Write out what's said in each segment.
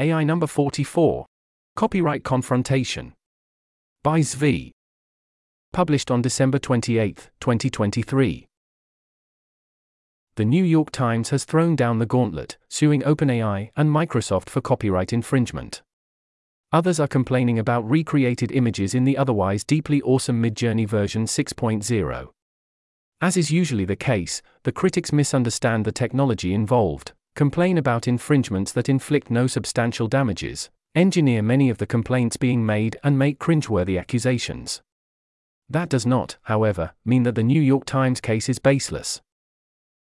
AI number 44. Copyright Confrontation. By Zvi. Published on December 28, 2023. The New York Times has thrown down the gauntlet, suing OpenAI and Microsoft for copyright infringement. Others are complaining about recreated images in the otherwise deeply awesome Midjourney version 6.0. As is usually the case, the critics misunderstand the technology involved, complain about infringements that inflict no substantial damages, engineer many of the complaints being made, and make cringeworthy accusations. That does not, however, mean that the New York Times case is baseless.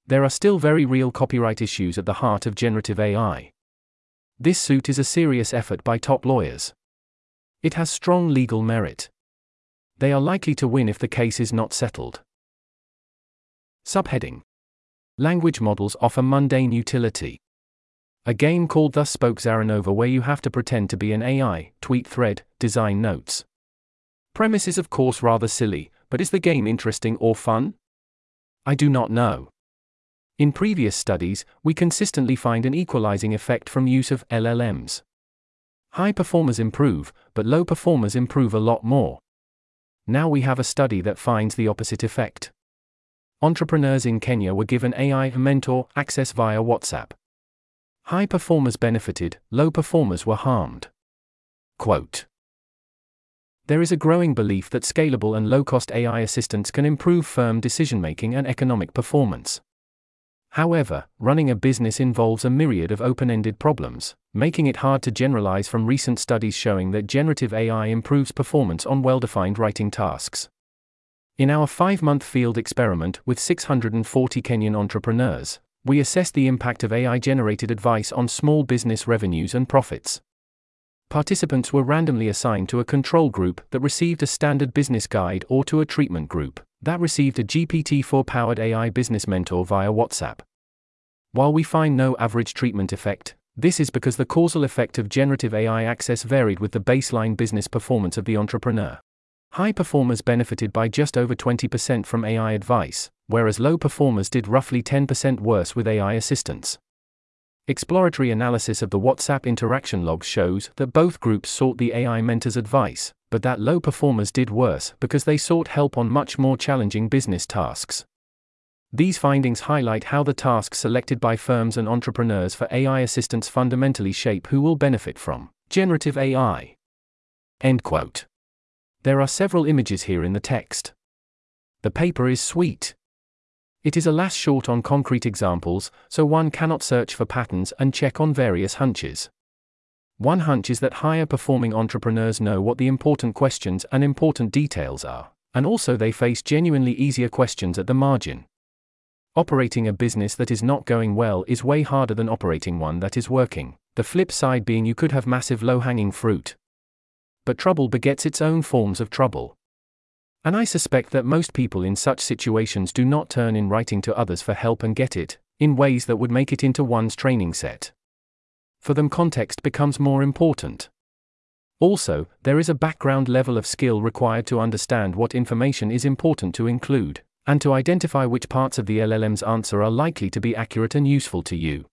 There are still very real copyright issues at the heart of generative AI. This suit is a serious effort by top lawyers. It has strong legal merit. They are likely to win if the case is not settled. Subheading Language models offer mundane utility. A game called Thus Spoke Zaranova where you have to pretend to be an AI, tweet thread, design notes. Premise is of course rather silly, but is the game interesting or fun? I do not know. In previous studies, we consistently find an equalizing effect from use of LLMs. High performers improve, but low performers improve a lot more. Now we have a study that finds the opposite effect. Entrepreneurs in Kenya were given AI mentor access via WhatsApp. High performers benefited, low performers were harmed. Quote There is a growing belief that scalable and low cost AI assistants can improve firm decision making and economic performance. However, running a business involves a myriad of open ended problems, making it hard to generalize from recent studies showing that generative AI improves performance on well defined writing tasks. In our five month field experiment with 640 Kenyan entrepreneurs, we assessed the impact of AI generated advice on small business revenues and profits. Participants were randomly assigned to a control group that received a standard business guide or to a treatment group that received a GPT 4 powered AI business mentor via WhatsApp. While we find no average treatment effect, this is because the causal effect of generative AI access varied with the baseline business performance of the entrepreneur. High performers benefited by just over 20% from AI advice, whereas low performers did roughly 10% worse with AI assistance. Exploratory analysis of the WhatsApp interaction logs shows that both groups sought the AI mentor's advice, but that low performers did worse because they sought help on much more challenging business tasks. These findings highlight how the tasks selected by firms and entrepreneurs for AI assistance fundamentally shape who will benefit from generative AI. End quote. There are several images here in the text. The paper is sweet. It is alas short on concrete examples, so one cannot search for patterns and check on various hunches. One hunch is that higher performing entrepreneurs know what the important questions and important details are, and also they face genuinely easier questions at the margin. Operating a business that is not going well is way harder than operating one that is working, the flip side being you could have massive low hanging fruit. But trouble begets its own forms of trouble. And I suspect that most people in such situations do not turn in writing to others for help and get it, in ways that would make it into one's training set. For them, context becomes more important. Also, there is a background level of skill required to understand what information is important to include and to identify which parts of the LLM's answer are likely to be accurate and useful to you.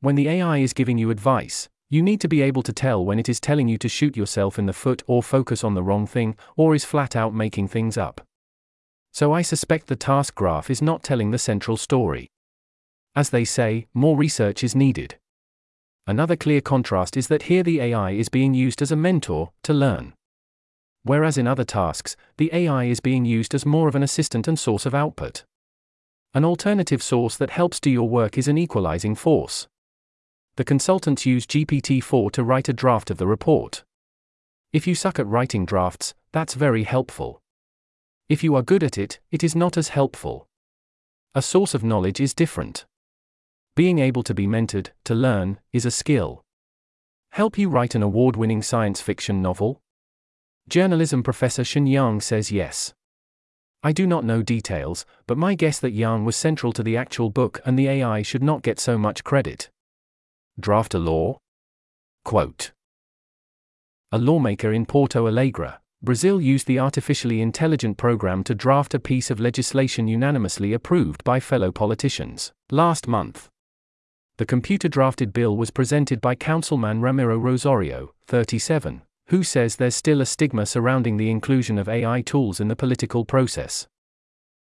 When the AI is giving you advice, you need to be able to tell when it is telling you to shoot yourself in the foot or focus on the wrong thing, or is flat out making things up. So I suspect the task graph is not telling the central story. As they say, more research is needed. Another clear contrast is that here the AI is being used as a mentor to learn whereas in other tasks, the AI is being used as more of an assistant and source of output. An alternative source that helps do your work is an equalizing force. The consultants use GPT 4 to write a draft of the report. If you suck at writing drafts, that's very helpful. If you are good at it, it is not as helpful. A source of knowledge is different. Being able to be mentored, to learn, is a skill. Help you write an award winning science fiction novel? Journalism professor Shen Yang says yes. I do not know details, but my guess that Yang was central to the actual book and the AI should not get so much credit. Draft a law? Quote. A lawmaker in Porto Alegre, Brazil used the artificially intelligent program to draft a piece of legislation unanimously approved by fellow politicians last month. The computer drafted bill was presented by Councilman Ramiro Rosario, 37, who says there's still a stigma surrounding the inclusion of AI tools in the political process.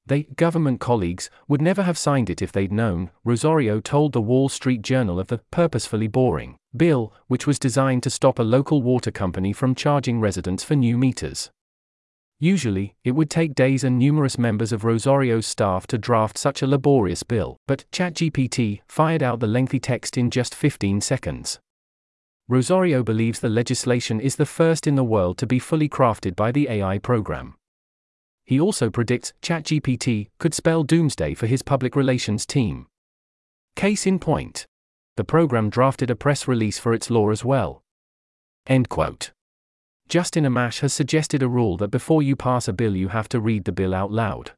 They, government colleagues, would never have signed it if they'd known, Rosario told the Wall Street Journal of the purposefully boring bill, which was designed to stop a local water company from charging residents for new meters. Usually, it would take days and numerous members of Rosario's staff to draft such a laborious bill, but ChatGPT fired out the lengthy text in just 15 seconds. Rosario believes the legislation is the first in the world to be fully crafted by the AI program. He also predicts ChatGPT could spell doomsday for his public relations team. Case in point. The program drafted a press release for its law as well. End quote. Justin Amash has suggested a rule that before you pass a bill, you have to read the bill out loud.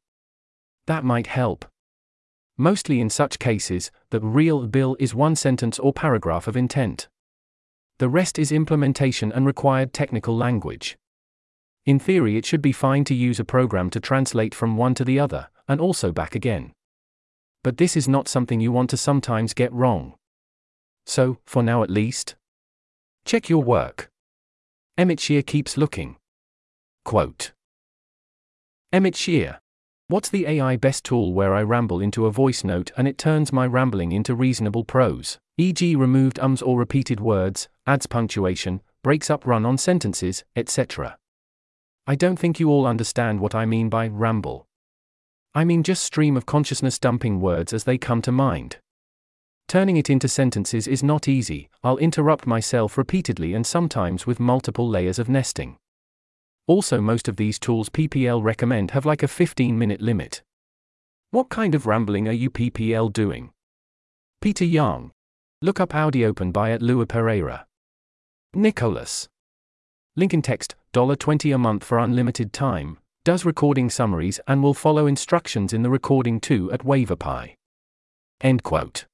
That might help. Mostly in such cases, the real bill is one sentence or paragraph of intent. The rest is implementation and required technical language. In theory, it should be fine to use a program to translate from one to the other, and also back again. But this is not something you want to sometimes get wrong. So, for now at least, check your work. Emmett Shear keeps looking. Quote Emmett Shear. What's the AI best tool where I ramble into a voice note and it turns my rambling into reasonable prose, e.g., removed ums or repeated words, adds punctuation, breaks up run on sentences, etc. I don't think you all understand what I mean by ramble. I mean just stream of consciousness dumping words as they come to mind. Turning it into sentences is not easy, I'll interrupt myself repeatedly and sometimes with multiple layers of nesting. Also, most of these tools PPL recommend have like a 15 minute limit. What kind of rambling are you PPL doing? Peter Young. Look up Audi Open by at Lua Pereira. Nicholas. Link in text, 20 a month for unlimited time, does recording summaries and will follow instructions in the recording too at WaverPi. End quote.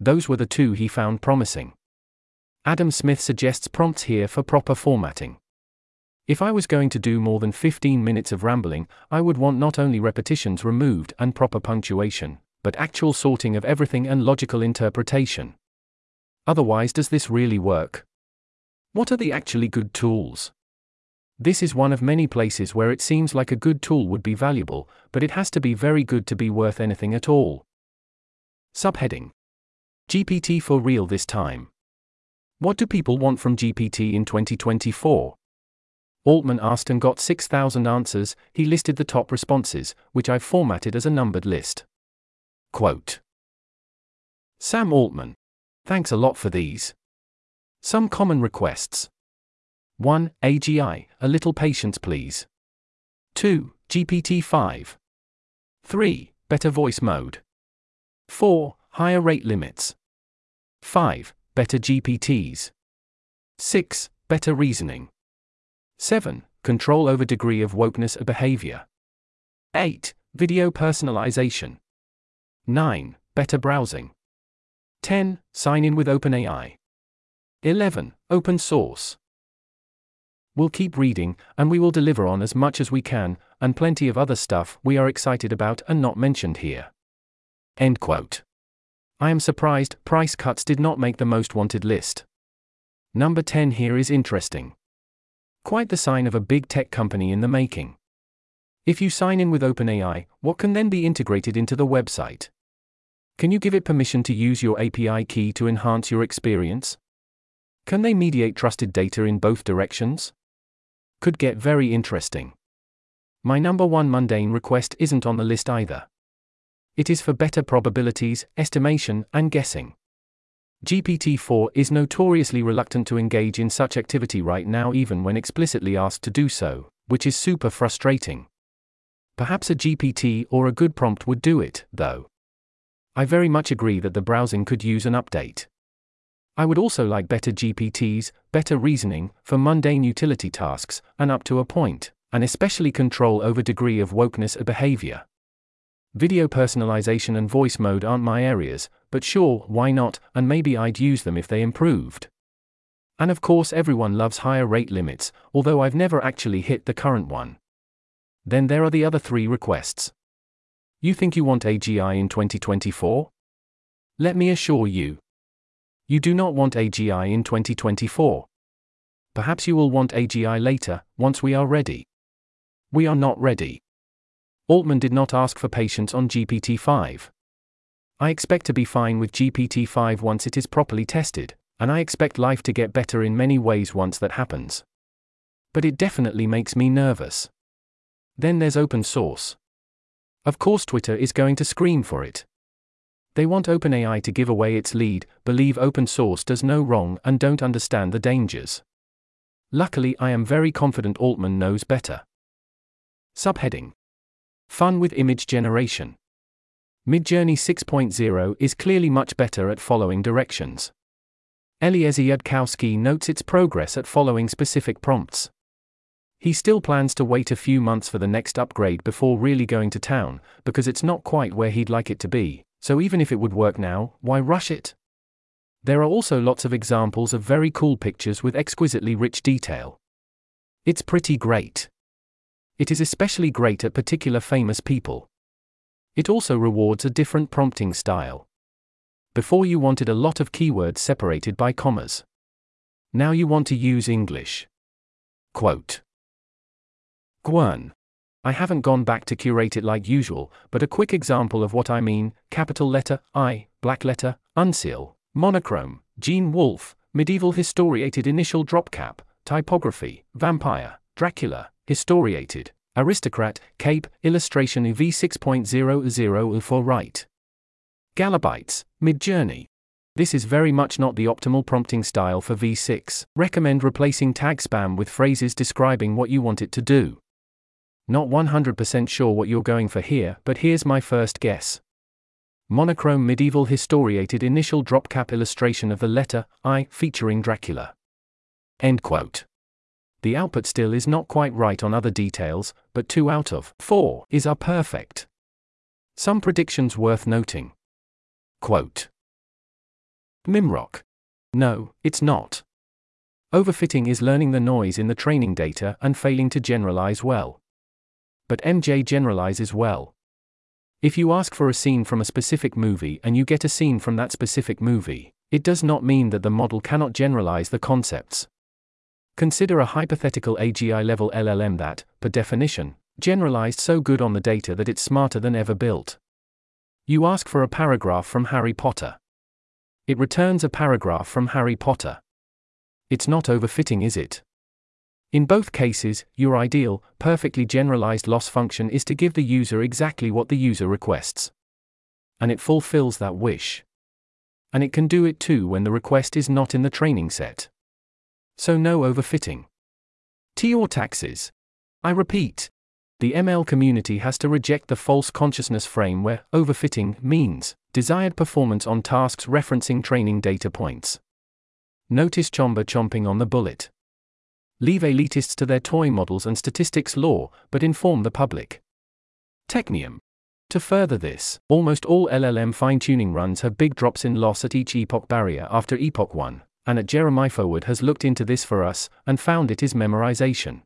Those were the two he found promising. Adam Smith suggests prompts here for proper formatting. If I was going to do more than 15 minutes of rambling, I would want not only repetitions removed and proper punctuation, but actual sorting of everything and logical interpretation. Otherwise, does this really work? What are the actually good tools? This is one of many places where it seems like a good tool would be valuable, but it has to be very good to be worth anything at all. Subheading GPT 4 real this time. What do people want from GPT in 2024? Altman asked and got 6,000 answers. He listed the top responses, which I've formatted as a numbered list. Quote Sam Altman. Thanks a lot for these. Some common requests 1. AGI, a little patience please. 2. GPT 5. 3. Better voice mode. 4. Higher rate limits. 5. Better GPTs. 6. Better reasoning. 7. Control over degree of wokeness of behavior. 8. Video personalization. 9. Better browsing. 10. Sign in with OpenAI. 11. Open source. We'll keep reading, and we will deliver on as much as we can, and plenty of other stuff we are excited about and not mentioned here. End quote. I am surprised price cuts did not make the most wanted list. Number 10 here is interesting. Quite the sign of a big tech company in the making. If you sign in with OpenAI, what can then be integrated into the website? Can you give it permission to use your API key to enhance your experience? Can they mediate trusted data in both directions? Could get very interesting. My number one mundane request isn't on the list either. It is for better probabilities, estimation, and guessing. GPT 4 is notoriously reluctant to engage in such activity right now, even when explicitly asked to do so, which is super frustrating. Perhaps a GPT or a good prompt would do it, though. I very much agree that the browsing could use an update. I would also like better GPTs, better reasoning, for mundane utility tasks, and up to a point, and especially control over degree of wokeness of behavior. Video personalization and voice mode aren't my areas, but sure, why not, and maybe I'd use them if they improved. And of course, everyone loves higher rate limits, although I've never actually hit the current one. Then there are the other three requests. You think you want AGI in 2024? Let me assure you. You do not want AGI in 2024. Perhaps you will want AGI later, once we are ready. We are not ready. Altman did not ask for patience on GPT 5. I expect to be fine with GPT 5 once it is properly tested, and I expect life to get better in many ways once that happens. But it definitely makes me nervous. Then there's open source. Of course, Twitter is going to scream for it. They want OpenAI to give away its lead, believe open source does no wrong, and don't understand the dangers. Luckily, I am very confident Altman knows better. Subheading Fun with image generation. Midjourney 6.0 is clearly much better at following directions. Eliezer Yudkowsky notes its progress at following specific prompts. He still plans to wait a few months for the next upgrade before really going to town, because it's not quite where he'd like it to be, so even if it would work now, why rush it? There are also lots of examples of very cool pictures with exquisitely rich detail. It's pretty great. It is especially great at particular famous people. It also rewards a different prompting style. Before you wanted a lot of keywords separated by commas. Now you want to use English. Quote Gwern. I haven't gone back to curate it like usual, but a quick example of what I mean capital letter I, black letter, uncial, monochrome, Gene Wolfe, medieval historiated initial drop cap, typography, vampire, Dracula, historiated, aristocrat, cape, illustration v6.00 for right. Gallabytes, Midjourney. This is very much not the optimal prompting style for v6. Recommend replacing tag spam with phrases describing what you want it to do. Not 100% sure what you're going for here, but here's my first guess. Monochrome medieval historiated initial drop cap illustration of the letter I featuring Dracula. End quote. The output still is not quite right on other details, but 2 out of 4 is are perfect. Some predictions worth noting. Quote Mimrock. No, it's not. Overfitting is learning the noise in the training data and failing to generalize well but MJ generalizes well. If you ask for a scene from a specific movie and you get a scene from that specific movie, it does not mean that the model cannot generalize the concepts. Consider a hypothetical AGI level LLM that, per definition, generalized so good on the data that it's smarter than ever built. You ask for a paragraph from Harry Potter. It returns a paragraph from Harry Potter. It's not overfitting, is it? In both cases, your ideal, perfectly generalized loss function is to give the user exactly what the user requests. And it fulfills that wish. And it can do it too when the request is not in the training set. So no overfitting. Teortaxes. I repeat. The ML community has to reject the false consciousness frame where overfitting means desired performance on tasks referencing training data points. Notice Chomba chomping on the bullet. Leave elitists to their toy models and statistics law, but inform the public. Teknium. To further this, almost all LLM fine tuning runs have big drops in loss at each epoch barrier after epoch 1, and at jeremyphoward has looked into this for us and found it is memorization.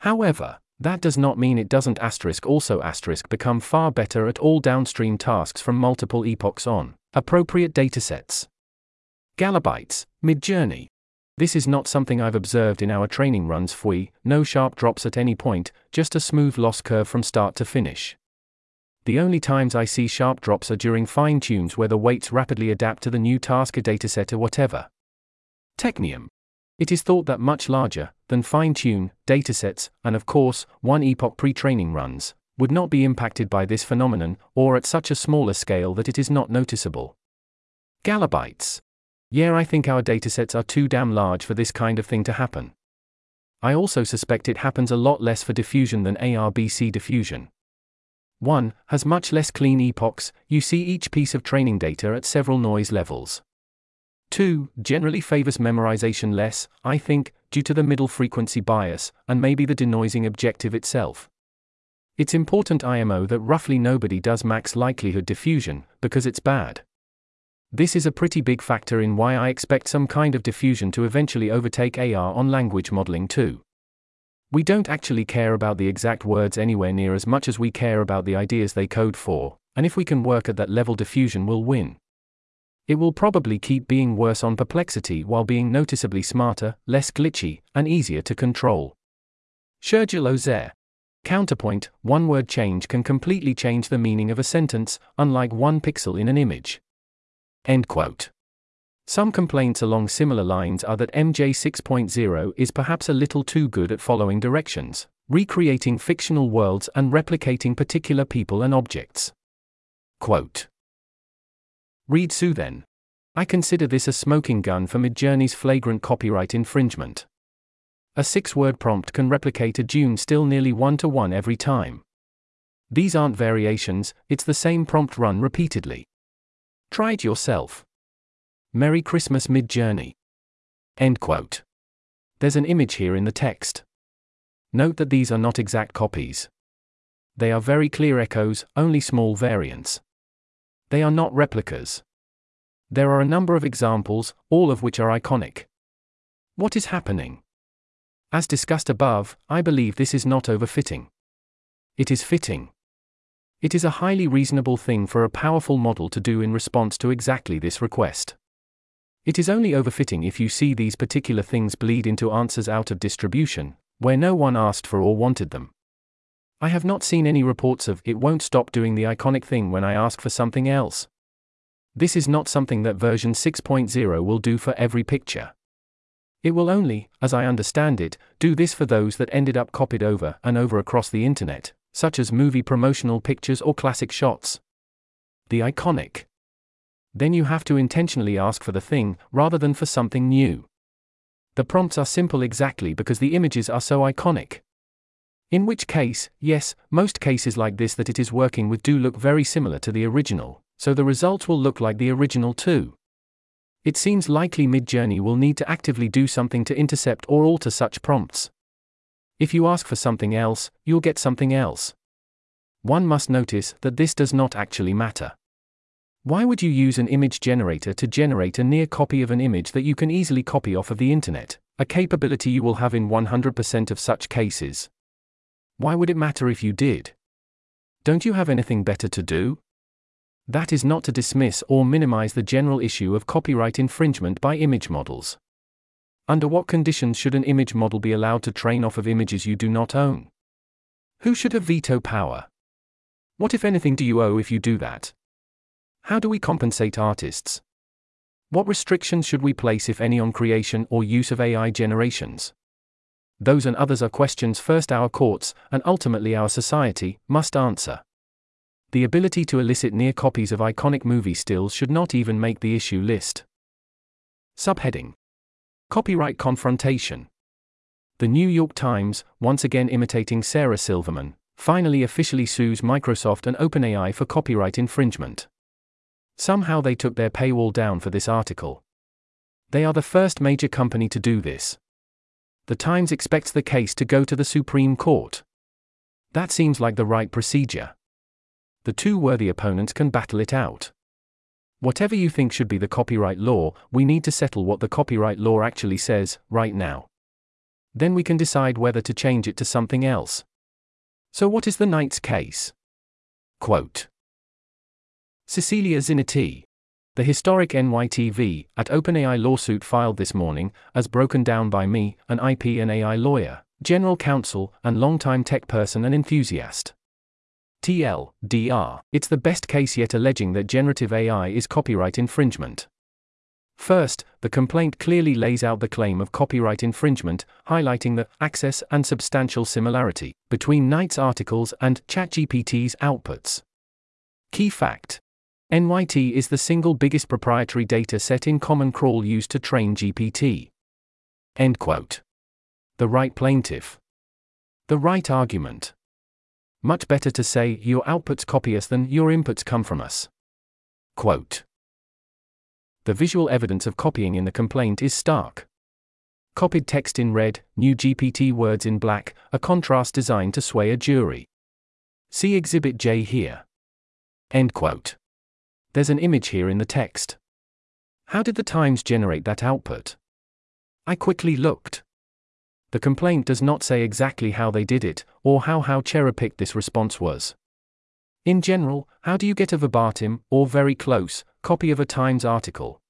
However, that does not mean it doesn't asterisk also asterisk become far better at all downstream tasks from multiple epochs on appropriate datasets. Gallabytes, Midjourney, this is not something I've observed in our training runs FWI, no sharp drops at any point, just a smooth loss curve from start to finish. The only times I see sharp drops are during fine tunes where the weights rapidly adapt to the new task or dataset or whatever. Teknium. It is thought that much larger than fine tune datasets, and of course, one epoch pre training runs, would not be impacted by this phenomenon, or at such a smaller scale that it is not noticeable. Gallabytes. Yeah, I think our datasets are too damn large for this kind of thing to happen. I also suspect it happens a lot less for diffusion than ARBC diffusion. 1. Has much less clean epochs, you see each piece of training data at several noise levels. 2. Generally favors memorization less, I think, due to the middle frequency bias, and maybe the denoising objective itself. It's important IMO that roughly nobody does max likelihood diffusion, because it's bad. This is a pretty big factor in why I expect some kind of diffusion to eventually overtake AR on language modeling too. We don't actually care about the exact words anywhere near as much as we care about the ideas they code for, and if we can work at that level, diffusion will win. It will probably keep being worse on Perplexity while being noticeably smarter, less glitchy, and easier to control. Sergio Ozer. Counterpoint one word change can completely change the meaning of a sentence, unlike one pixel in an image. End quote. Some complaints along similar lines are that MJ 6.0 is perhaps a little too good at following directions, recreating fictional worlds and replicating particular people and objects. Quote. Reid Southen. I consider this a smoking gun for Midjourney's flagrant copyright infringement. A six word prompt can replicate a Dune still nearly one to one every time. These aren't variations, it's the same prompt run repeatedly. Try it yourself. Merry Christmas Midjourney. End quote. There's an image here in the text. Note that these are not exact copies. They are very clear echoes, only small variants. They are not replicas. There are a number of examples, all of which are iconic. What is happening? As discussed above, I believe this is not overfitting. It is fitting. It is a highly reasonable thing for a powerful model to do in response to exactly this request. It is only overfitting if you see these particular things bleed into answers out of distribution, where no one asked for or wanted them. I have not seen any reports of it won't stop doing the iconic thing when I ask for something else. This is not something that version 6.0 will do for every picture. It will only, as I understand it, do this for those that ended up copied over and over across the internet, such as movie promotional pictures or classic shots. The iconic. Then you have to intentionally ask for the thing, rather than for something new. The prompts are simple exactly because the images are so iconic. In which case, yes, most cases like this that it is working with do look very similar to the original, so the results will look like the original too. It seems likely Midjourney will need to actively do something to intercept or alter such prompts. If you ask for something else, you'll get something else. One must notice that this does not actually matter. Why would you use an image generator to generate a near copy of an image that you can easily copy off of the internet, a capability you will have in 100% of such cases? Why would it matter if you did? Don't you have anything better to do? That is not to dismiss or minimize the general issue of copyright infringement by image models. Under what conditions should an image model be allowed to train off of images you do not own? Who should have veto power? What, if anything, do you owe if you do that? How do we compensate artists? What restrictions should we place, if any, on creation or use of AI generations? Those and others are questions first our courts, and ultimately our society, must answer. The ability to elicit near copies of iconic movie stills should not even make the issue list. Subheading Copyright Confrontation. The New York Times, once again imitating Sarah Silverman, finally officially sues Microsoft and OpenAI for copyright infringement. Somehow they took their paywall down for this article. They are the first major company to do this. The Times expects the case to go to the Supreme Court. That seems like the right procedure. The two worthy opponents can battle it out. Whatever you think should be the copyright law, we need to settle what the copyright law actually says, right now. Then we can decide whether to change it to something else. So, what is the NYT's case? Quote Cecilia Ziniti. The historic NYTV at OpenAI lawsuit filed this morning, as broken down by me, an IP and AI lawyer, general counsel, and longtime tech person and enthusiast. TL, DR. It's the best case yet alleging that generative AI is copyright infringement. First, the complaint clearly lays out the claim of copyright infringement, highlighting the access and substantial similarity between NYT's articles and ChatGPT's outputs. Key fact NYT is the single biggest proprietary data set in Common Crawl used to train GPT. End quote. The right plaintiff. The right argument. Much better to say, your outputs copy us than your inputs come from us. Quote The visual evidence of copying in the complaint is stark. Copied text in red, new GPT words in black, a contrast designed to sway a jury. See Exhibit J here. End quote. There's an image here in the text. How did the Times generate that output? I quickly looked. The complaint does not say exactly how they did it, or how how cherry picked this response was. In general, how do you get a verbatim, or very close, copy of a Times article?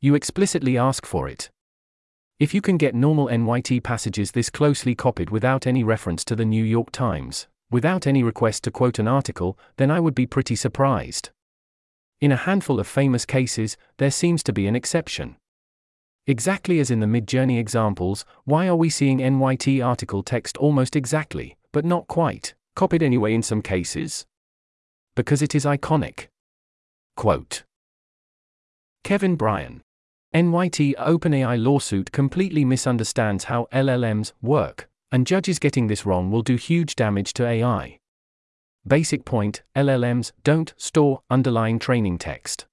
You explicitly ask for it. If you can get normal NYT passages this closely copied without any reference to the New York Times, without any request to quote an article, then I would be pretty surprised. In a handful of famous cases, there seems to be an exception. Exactly as in the Midjourney examples, why are we seeing NYT article text almost exactly, but not quite, copied anyway in some cases? Because it is iconic. Quote Kevin Bryan NYT OpenAI lawsuit completely misunderstands how LLMs work, and judges getting this wrong will do huge damage to AI. Basic point LLMs don't store underlying training text.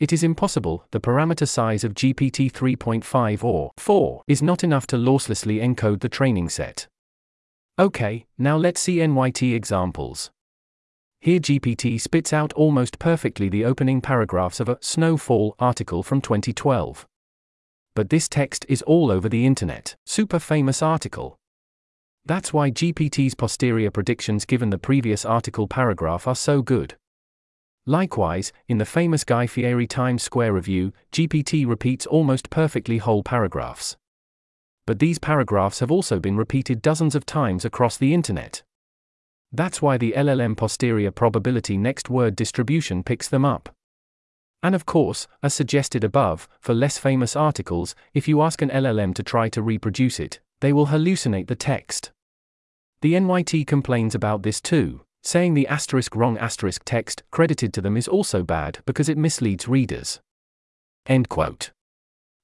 It is impossible, the parameter size of GPT 3.5 or 4 is not enough to losslessly encode the training set. Okay, now let's see NYT examples. Here GPT spits out almost perfectly the opening paragraphs of a Snowfall article from 2012. But this text is all over the internet, super famous article. That's why GPT's posterior predictions given the previous article paragraph are so good. Likewise, in the famous Guy Fieri Times Square review, GPT repeats almost perfectly whole paragraphs. But these paragraphs have also been repeated dozens of times across the internet. That's why the LLM posterior probability next word distribution picks them up. And of course, as suggested above, for less famous articles, if you ask an LLM to try to reproduce it, they will hallucinate the text. The NYT complains about this too, saying the asterisk wrong asterisk text credited to them is also bad because it misleads readers. End quote.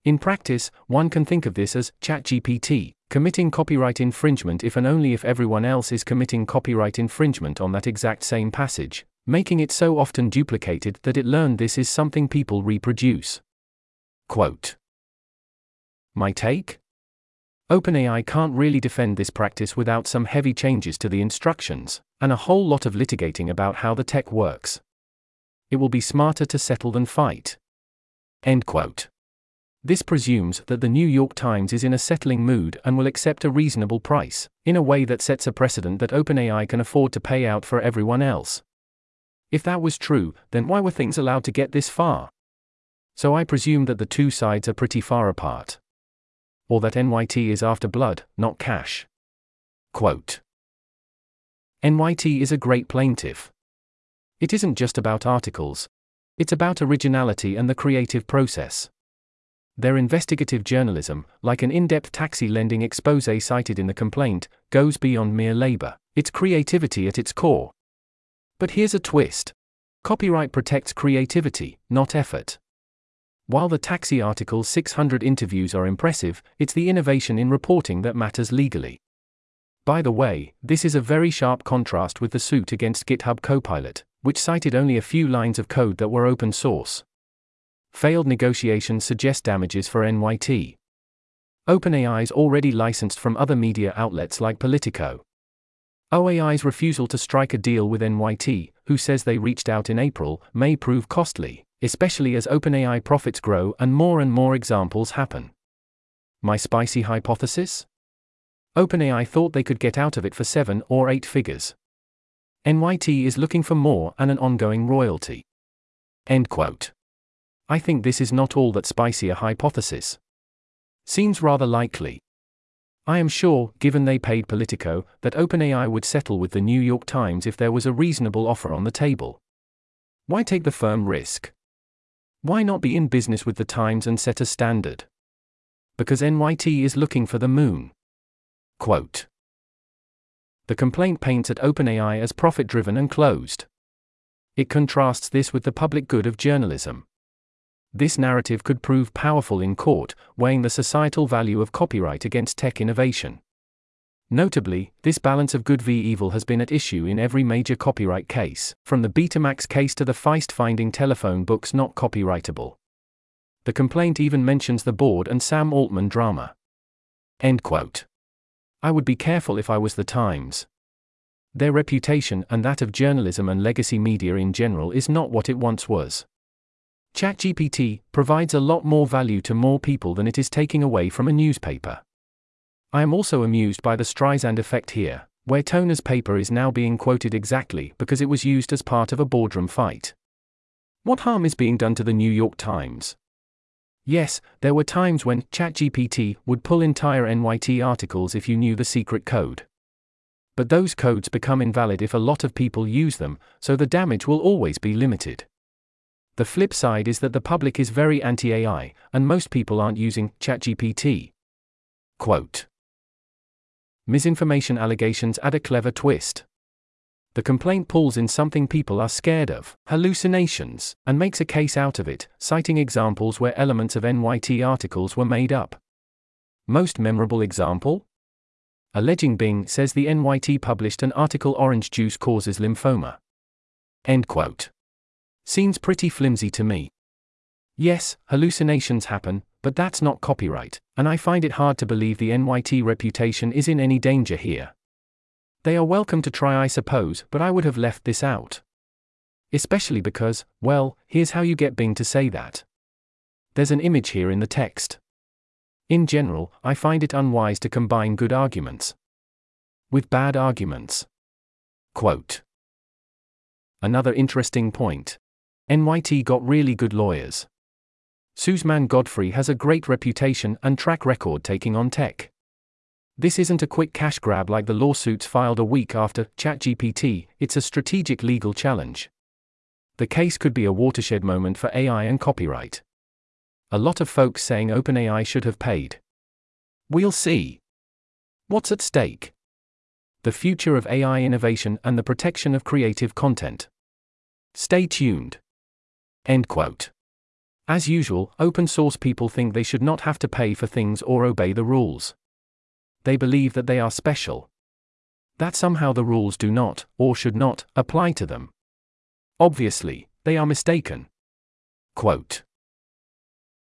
In practice, one can think of this as ChatGPT, committing copyright infringement if and only if everyone else is committing copyright infringement on that exact same passage, making it so often duplicated that it learned this is something people reproduce. Quote My take? OpenAI can't really defend this practice without some heavy changes to the instructions, and a whole lot of litigating about how the tech works. It will be smarter to settle than fight. End quote. This presumes that the New York Times is in a settling mood and will accept a reasonable price, in a way that sets a precedent that OpenAI can afford to pay out for everyone else. If that was true, then why were things allowed to get this far? So I presume that the two sides are pretty far apart. Or that NYT is after blood, not cash. Quote NYT is a great plaintiff. It isn't just about articles, it's about originality and the creative process. Their investigative journalism, like an in depth taxi lending expose cited in the complaint, goes beyond mere labor, it's creativity at its core. But here's a twist copyright protects creativity, not effort. While the taxi article's 600 interviews are impressive, it's the innovation in reporting that matters legally. By the way, this is a very sharp contrast with the suit against GitHub Copilot, which cited only a few lines of code that were open source. Failed negotiations suggest damages for NYT. OpenAI's already licensed from other media outlets like Politico. OAI's refusal to strike a deal with NYT, who says they reached out in April, may prove costly, especially as OpenAI profits grow and more and more examples happen. My spicy hypothesis? OpenAI thought they could get out of it for seven or eight figures. NYT is looking for more and an ongoing royalty. End quote. I think this is not all that spicy a hypothesis. Seems rather likely. I am sure, given they paid Politico, that OpenAI would settle with the New York Times if there was a reasonable offer on the table. Why take the firm risk? Why not be in business with the Times and set a standard? Because NYT is looking for the moon. Quote. The complaint paints at OpenAI as profit driven and closed. It contrasts this with the public good of journalism. This narrative could prove powerful in court, weighing the societal value of copyright against tech innovation. Notably, this balance of good v evil has been at issue in every major copyright case, from the Betamax case to the Feist finding telephone books not copyrightable. The complaint even mentions the board and Sam Altman drama. End quote. I would be careful if I was the Times. Their reputation and that of journalism and legacy media in general is not what it once was. ChatGPT provides a lot more value to more people than it is taking away from a newspaper. I am also amused by the Streisand effect here. where Toner's paper is now being quoted exactly because it was used as part of a boardroom fight. What harm is being done to the New York Times? Yes, there were times when ChatGPT would pull entire NYT articles if you knew the secret code. But those codes become invalid if a lot of people use them, so the damage will always be limited. The flip side is that the public is very anti AI, and most people aren't using ChatGPT. Quote Misinformation allegations add a clever twist. The complaint pulls in something people are scared of hallucinations and makes a case out of it, citing examples where elements of NYT articles were made up. Most memorable example? Alleging Bing says the NYT published an article Orange juice causes lymphoma. End quote. Seems pretty flimsy to me. Yes, hallucinations happen, but that's not copyright, and I find it hard to believe the NYT reputation is in any danger here. They are welcome to try, I suppose, but I would have left this out. Especially because, well, here's how you get Bing to say that. There's an image here in the text. In general, I find it unwise to combine good arguments with bad arguments. Quote Another interesting point NYT got really good lawyers. Susman Godfrey has a great reputation and track record taking on tech. This isn't a quick cash grab like the lawsuits filed a week after ChatGPT, it's a strategic legal challenge. The case could be a watershed moment for AI and copyright. A lot of folks saying OpenAI should have paid. We'll see. What's at stake? The future of AI innovation and the protection of creative content. Stay tuned. End quote. As usual, open source people think they should not have to pay for things or obey the rules. They believe that they are special. That somehow the rules do not, or should not, apply to them. Obviously, they are mistaken. Quote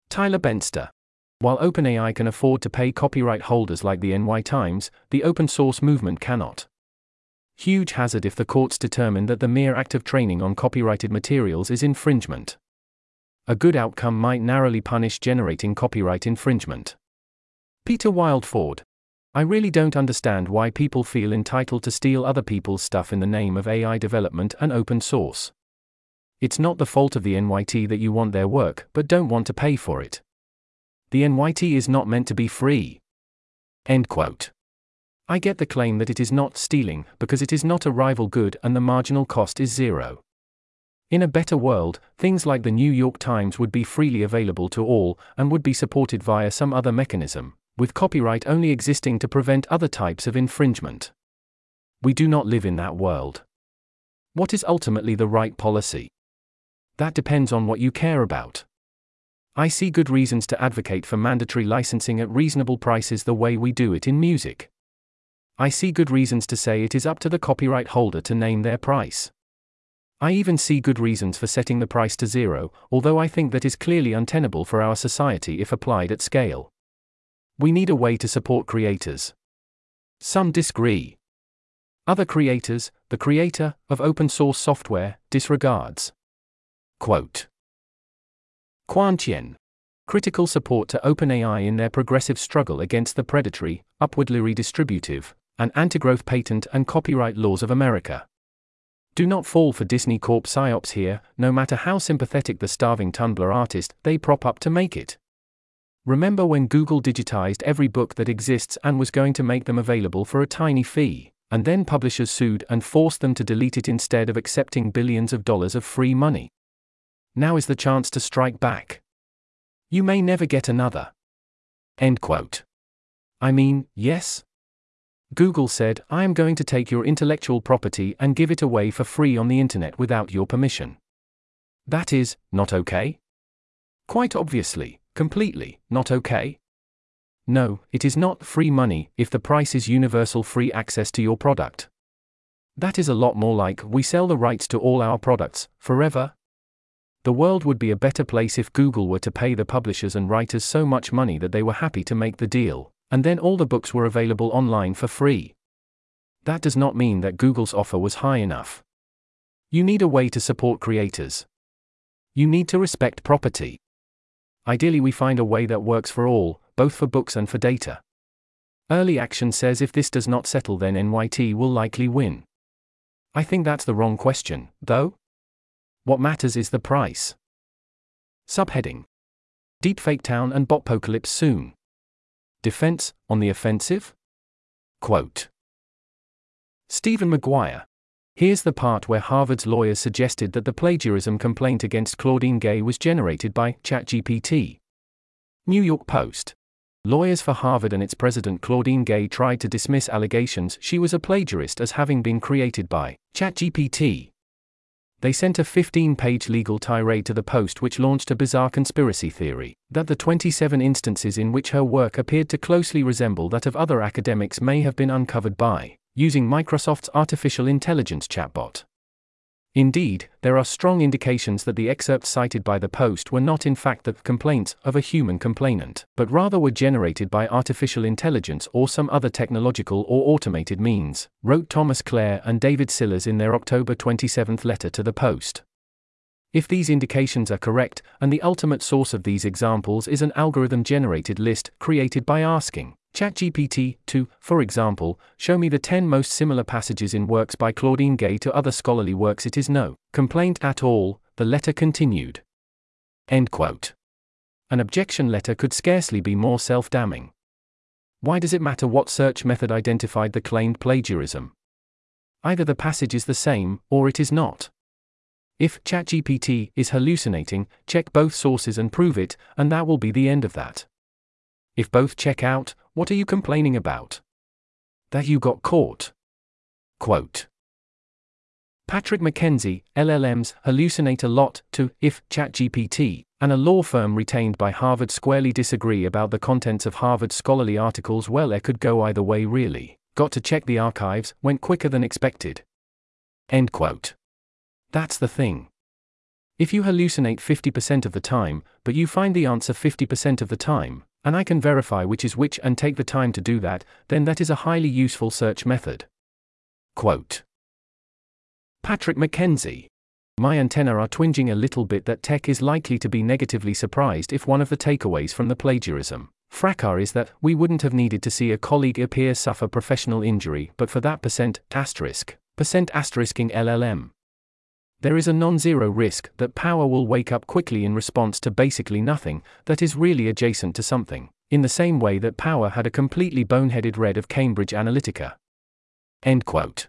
Tyler Benster. While OpenAI can afford to pay copyright holders like the NY Times, the open source movement cannot. Huge hazard if the courts determine that the mere act of training on copyrighted materials is infringement. A good outcome might narrowly punish generating copyright infringement. Peter Wildeford. I really don't understand why people feel entitled to steal other people's stuff in the name of AI development and open source. It's not the fault of the NYT that you want their work but don't want to pay for it. The NYT is not meant to be free. End quote. I get the claim that it is not stealing because it is not a rival good and the marginal cost is zero. In a better world, things like the New York Times would be freely available to all and would be supported via some other mechanism, with copyright only existing to prevent other types of infringement. We do not live in that world. What is ultimately the right policy? That depends on what you care about. I see good reasons to advocate for mandatory licensing at reasonable prices the way we do it in music. I see good reasons to say it is up to the copyright holder to name their price. I even see good reasons for setting the price to zero, although I think that is clearly untenable for our society if applied at scale. We need a way to support creators. Some disagree. Other creators, the creator of open source software, disregards. Quote Quan Chien. Critical support to OpenAI in their progressive struggle against the predatory, upwardly redistributive, and anti growth patent and copyright laws of America. Do not fall for Disney Corp psyops here, no matter how sympathetic the starving Tumblr artist they prop up to make it. Remember when Google digitized every book that exists and was going to make them available for a tiny fee, and then publishers sued and forced them to delete it instead of accepting billions of dollars of free money? Now is the chance to strike back. You may never get another. End quote. I mean, yes, Google said, I am going to take your intellectual property and give it away for free on the internet without your permission. That is, not okay? Quite obviously, completely, not okay? No, it is not free money if the price is universal free access to your product. That is a lot more like we sell the rights to all our products, forever. The world would be a better place if Google were to pay the publishers and writers so much money that they were happy to make the deal, and then all the books were available online for free. That does not mean that Google's offer was high enough. You need a way to support creators. You need to respect property. Ideally, we find a way that works for all, both for books and for data. Early action says if this does not settle, then NYT will likely win. I think that's the wrong question, though. What matters is the price. Subheading Deepfake Town and Botpocalypse soon. Defense, on the offensive? Quote Stephen Maguire. Here's the part where Harvard's lawyers suggested that the plagiarism complaint against Claudine Gay was generated by ChatGPT. New York Post. Lawyers for Harvard and its president Claudine Gay tried to dismiss allegations she was a plagiarist as having been created by ChatGPT. They sent a 15 page legal tirade to the Post, which launched a bizarre conspiracy theory that the 27 instances in which her work appeared to closely resemble that of other academics may have been uncovered by using Microsoft's artificial intelligence chatbot. Indeed, there are strong indications that the excerpts cited by the Post were not in fact the complaints of a human complainant, but rather were generated by artificial intelligence or some other technological or automated means, wrote Thomas Clare and David Sillars in their October 27 letter to the Post. If these indications are correct, and the ultimate source of these examples is an algorithm generated list created by asking, ChatGPT to, for example, show me the 10 most similar passages in works by Claudine Gay to other scholarly works. It is no complaint at all, the letter continued. End quote. An objection letter could scarcely be more self damning. Why does it matter what search method identified the claimed plagiarism? Either the passage is the same, or it is not. If ChatGPT is hallucinating, check both sources and prove it, and that will be the end of that. If both check out, what are you complaining about? That you got caught. Quote. Patrick McKenzie, LLMs hallucinate a lot, to, if ChatGPT, and a law firm retained by Harvard squarely disagree about the contents of Harvard scholarly articles. Well, it could go either way, really. Got to check the archives, went quicker than expected. End quote. That's the thing. If you hallucinate 50% of the time, but you find the answer 50% of the time, and I can verify which is which and take the time to do that, then that is a highly useful search method. Quote Patrick McKenzie. My antennae are twinging a little bit that tech is likely to be negatively surprised if one of the takeaways from the plagiarism fracas is that we wouldn't have needed to see a colleague appear suffer professional injury but for that percent asterisk percent asterisking LLM there is a non zero risk that power will wake up quickly in response to basically nothing that is really adjacent to something, in the same way that power had a completely boneheaded read of Cambridge Analytica. End quote.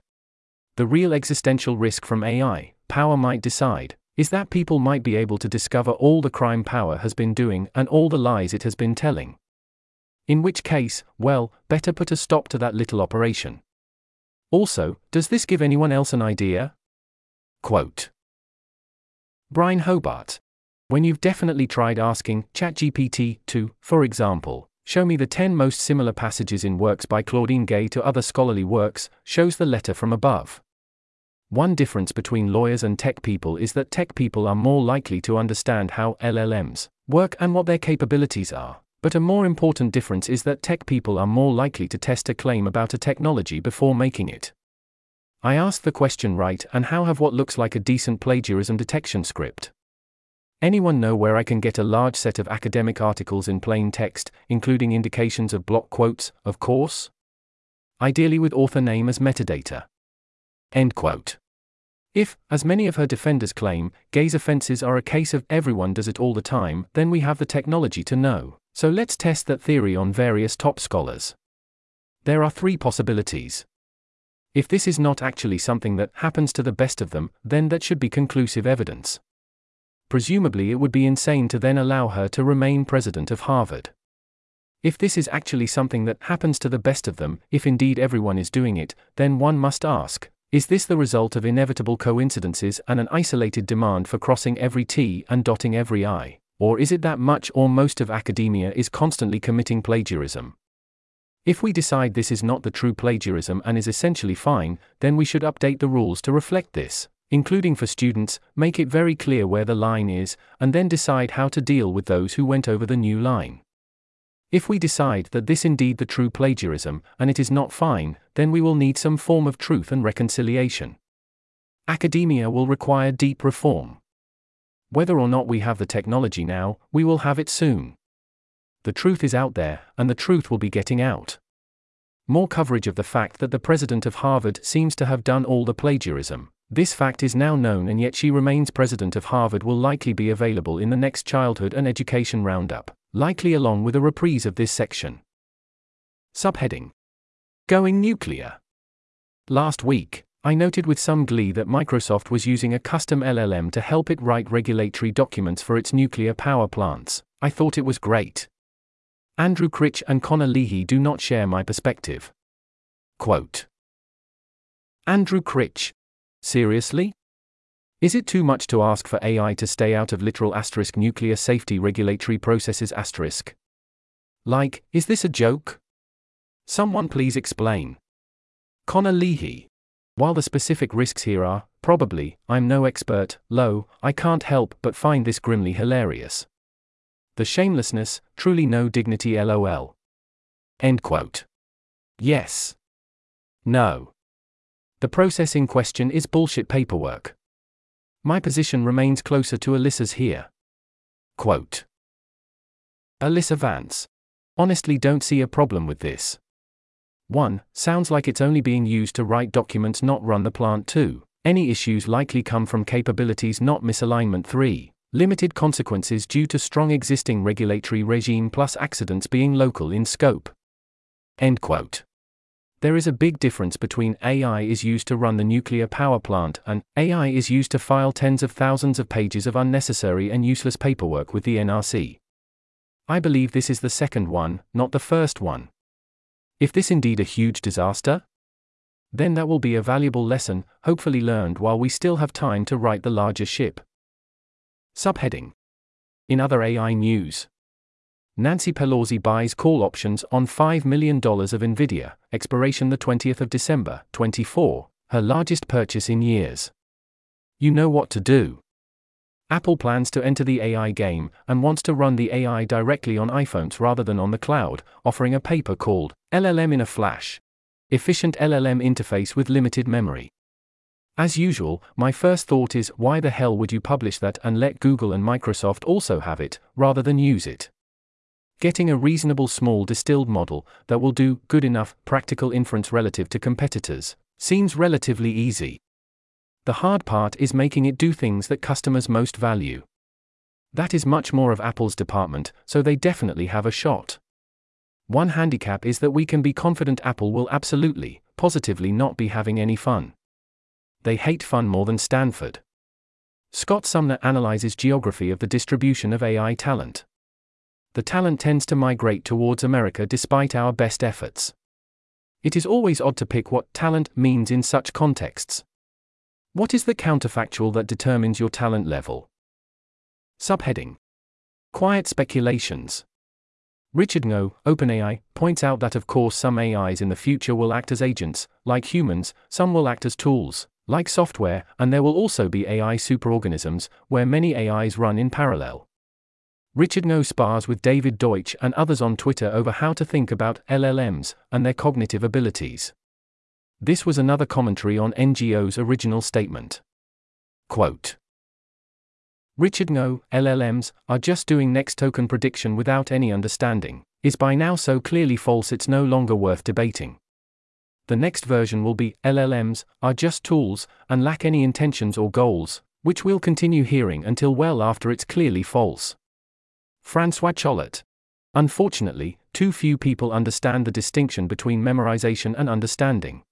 The real existential risk from AI, power might decide, is that people might be able to discover all the crime power has been doing and all the lies it has been telling. In which case, well, better put a stop to that little operation. Also, does this give anyone else an idea? Quote Byrne Hobart. When you've definitely tried asking ChatGPT to, for example, show me the 10 most similar passages in works by Claudine Gay to other scholarly works, shows the letter from above. One difference between lawyers and tech people is that tech people are more likely to understand how LLMs work and what their capabilities are. But a more important difference is that tech people are more likely to test a claim about a technology before making it. I asked the question right and how have what looks like a decent plagiarism detection script. Anyone know where I can get a large set of academic articles in plain text, including indications of block quotes, of course? Ideally with author name as metadata. End quote. If, as many of her defenders claim, Gay's offenses are a case of everyone does it all the time, then we have the technology to know. So let's test that theory on various top scholars. There are three possibilities. If this is not actually something that happens to the best of them, then that should be conclusive evidence. Presumably, it would be insane to then allow her to remain president of Harvard. If this is actually something that happens to the best of them, if indeed everyone is doing it, then one must ask is this the result of inevitable coincidences and an isolated demand for crossing every T and dotting every I? Or is it that much or most of academia is constantly committing plagiarism? If we decide this is not the true plagiarism and is essentially fine, then we should update the rules to reflect this, including for students, make it very clear where the line is, and then decide how to deal with those who went over the new line. If we decide that this indeed the true plagiarism, and it is not fine, then we will need some form of truth and reconciliation. Academia will require deep reform. Whether or not we have the technology now, we will have it soon the truth is out there, and the truth will be getting out. More coverage of the fact that the president of Harvard seems to have done all the plagiarism. This fact is now known, and yet she remains president of Harvard will likely be available in the next Childhood and Education Roundup, likely along with a reprise of this section. Subheading Going Nuclear. Last week, I noted with some glee that Microsoft was using a custom LLM to help it write regulatory documents for its nuclear power plants. I thought it was great. Andrew Critch and Connor Leahy do not share my perspective. Quote Andrew Critch. Seriously? Is it too much to ask for AI to stay out of literal asterisk nuclear safety regulatory processes asterisk? Like, is this a joke? Someone please explain. Connor Leahy. While the specific risks here are, probably, I'm no expert, low, I can't help but find this grimly hilarious. The shamelessness, truly no dignity lol. End quote. Yes. No. The process in question is bullshit paperwork. My position remains closer to Alyssa's here. Quote. Alyssa Vance. Honestly, don't see a problem with this. 1. Sounds like it's only being used to write documents, not run the plant. 2. Any issues likely come from capabilities, not misalignment. 3 limited consequences due to strong existing regulatory regime plus accidents being local in scope. End quote. There is a big difference between AI is used to run the nuclear power plant and AI is used to file tens of thousands of pages of unnecessary and useless paperwork with the NRC. I believe this is the second one, not the first one. If this indeed a huge disaster, then that will be a valuable lesson, hopefully learned while we still have time to right the larger ship. Subheading In other AI news, Nancy Pelosi buys call options on $5 million of Nvidia, expiration the 20th of December, 24, her largest purchase in years. You know what to do. Apple plans to enter the AI game and wants to run the AI directly on iPhones rather than on the cloud, offering a paper called LLM in a Flash. Efficient LLM inference with limited memory. As usual, my first thought is why the hell would you publish that and let Google and Microsoft also have it, rather than use it? Getting a reasonable small distilled model that will do good enough practical inference relative to competitors seems relatively easy. The hard part is making it do things that customers most value. That is much more of Apple's department, so they definitely have a shot. One handicap is that we can be confident Apple will absolutely, positively not be having any fun they hate fun more than Stanford. Scott Sumner analyzes geography of the distribution of AI talent. The talent tends to migrate towards America despite our best efforts. It is always odd to pick what talent means in such contexts. What is the counterfactual that determines your talent level? Subheading Quiet speculations. Richard Ngo, OpenAI, points out that of course some AIs in the future will act as agents, like humans, some will act as tools, like software, and there will also be AI superorganisms, where many AIs run in parallel. Richard Ngo spars with David Deutsch and others on Twitter over how to think about LLMs and their cognitive abilities. This was another commentary on Ngo's original statement. Quote Richard Ngo, LLMs, are just doing next token prediction without any understanding, is by now so clearly false it's no longer worth debating the next version will be LLMs are just tools and lack any intentions or goals, which we'll continue hearing until well after it's clearly false. Francois Chollet. Unfortunately, too few people understand the distinction between memorization and understanding.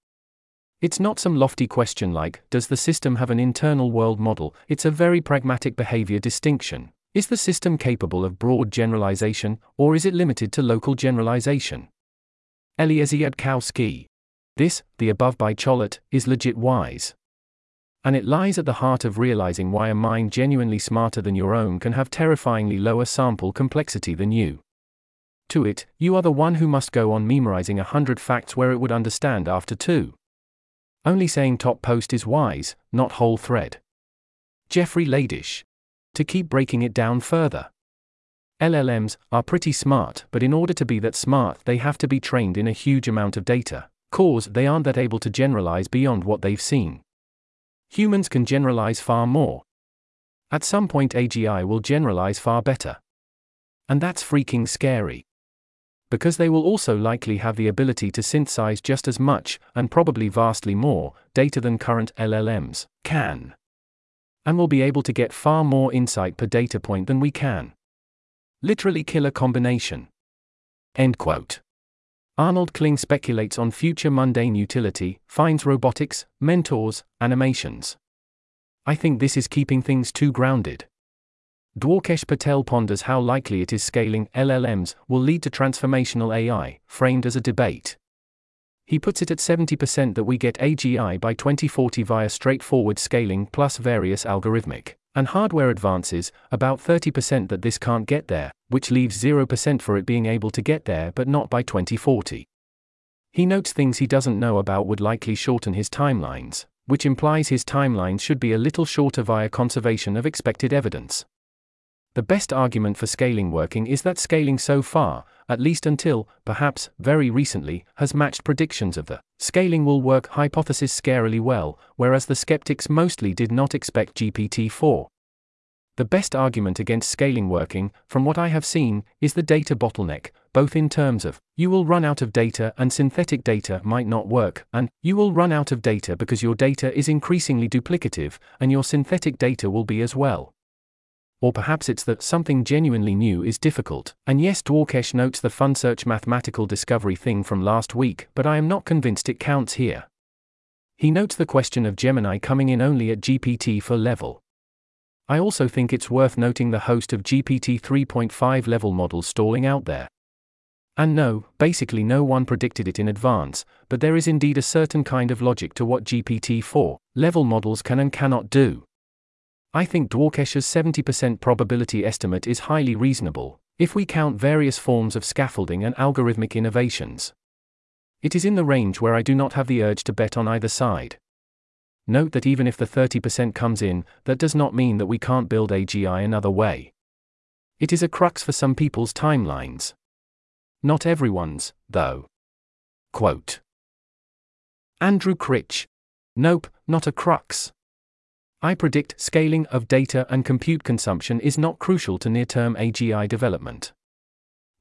It's not some lofty question like, does the system have an internal world model? It's a very pragmatic behavior distinction. Is the system capable of broad generalization, or is it limited to local generalization? Eliezer Yudkowsky. This, the above by Chollet, is legit wise. And it lies at the heart of realizing why a mind genuinely smarter than your own can have terrifyingly lower sample complexity than you. To it, you are the one who must go on memorizing a hundred facts where it would understand after two. Only saying top post is wise, not whole thread. Jeffrey Ladish. To keep breaking it down further. LLMs are pretty smart, but in order to be that smart, they have to be trained in a huge amount of data cause they aren't that able to generalize beyond what they've seen. Humans can generalize far more. At some point, AGI will generalize far better. And that's freaking scary. because they will also likely have the ability to synthesize just as much, and probably vastly more, data than current LLMs can. And will be able to get far more insight per data point than we can. Literally killer combination. End quote. Arnold Kling speculates on future mundane utility, finds robotics, mentors, animations. I think this is keeping things too grounded. Dwarkesh Patel ponders how likely it is scaling LLMs will lead to transformational AI, framed as a debate. He puts it at 70% that we get AGI by 2040 via straightforward scaling plus various algorithmic and hardware advances, about 30% that this can't get there, which leaves 0% for it being able to get there but not by 2040. He notes things he doesn't know about would likely shorten his timelines, which implies his timelines should be a little shorter via conservation of expected evidence. The best argument for scaling working is that scaling so far, at least until, perhaps, very recently, has matched predictions of the scaling will work hypothesis scarily well, whereas the skeptics mostly did not expect GPT 4. The best argument against scaling working, from what I have seen, is the data bottleneck, both in terms of you will run out of data and synthetic data might not work, and you will run out of data because your data is increasingly duplicative, and your synthetic data will be as well or perhaps it's that something genuinely new is difficult. And yes, Dwarkesh notes the FunSearch mathematical discovery thing from last week, but I am not convinced it counts here. He notes the question of Gemini coming in only at GPT 4 level. I also think it's worth noting the host of GPT 3.5 level models stalling out there. And no, basically no one predicted it in advance, but there is indeed a certain kind of logic to what GPT 4 level models can and cannot do. I think Dwarkesh's 70% probability estimate is highly reasonable, if we count various forms of scaffolding and algorithmic innovations. It is in the range where I do not have the urge to bet on either side. Note that even if the 30% comes in, that does not mean that we can't build AGI another way. It is a crux for some people's timelines. Not everyone's, though. Quote Andrew Critch. Nope, not a crux. I predict scaling of data and compute consumption is not crucial to near term AGI development.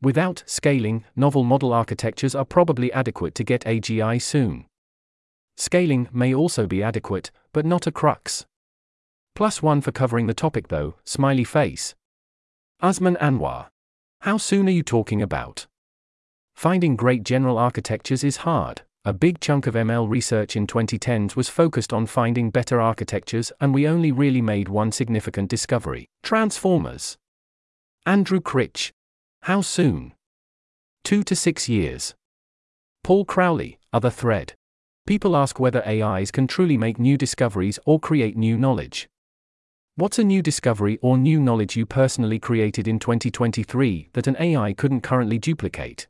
Without scaling, novel model architectures are probably adequate to get AGI soon. Scaling may also be adequate, but not a crux. Plus one for covering the topic though, smiley face. Usman Anwar. How soon are you talking about? Finding great general architectures is hard. A big chunk of ML research in 2010s was focused on finding better architectures, and we only really made one significant discovery Transformers. Andrew Critch. How soon? Two to six years. Paul Crowley, other thread. People ask whether AIs can truly make new discoveries or create new knowledge. What's a new discovery or new knowledge you personally created in 2023 that an AI couldn't currently duplicate?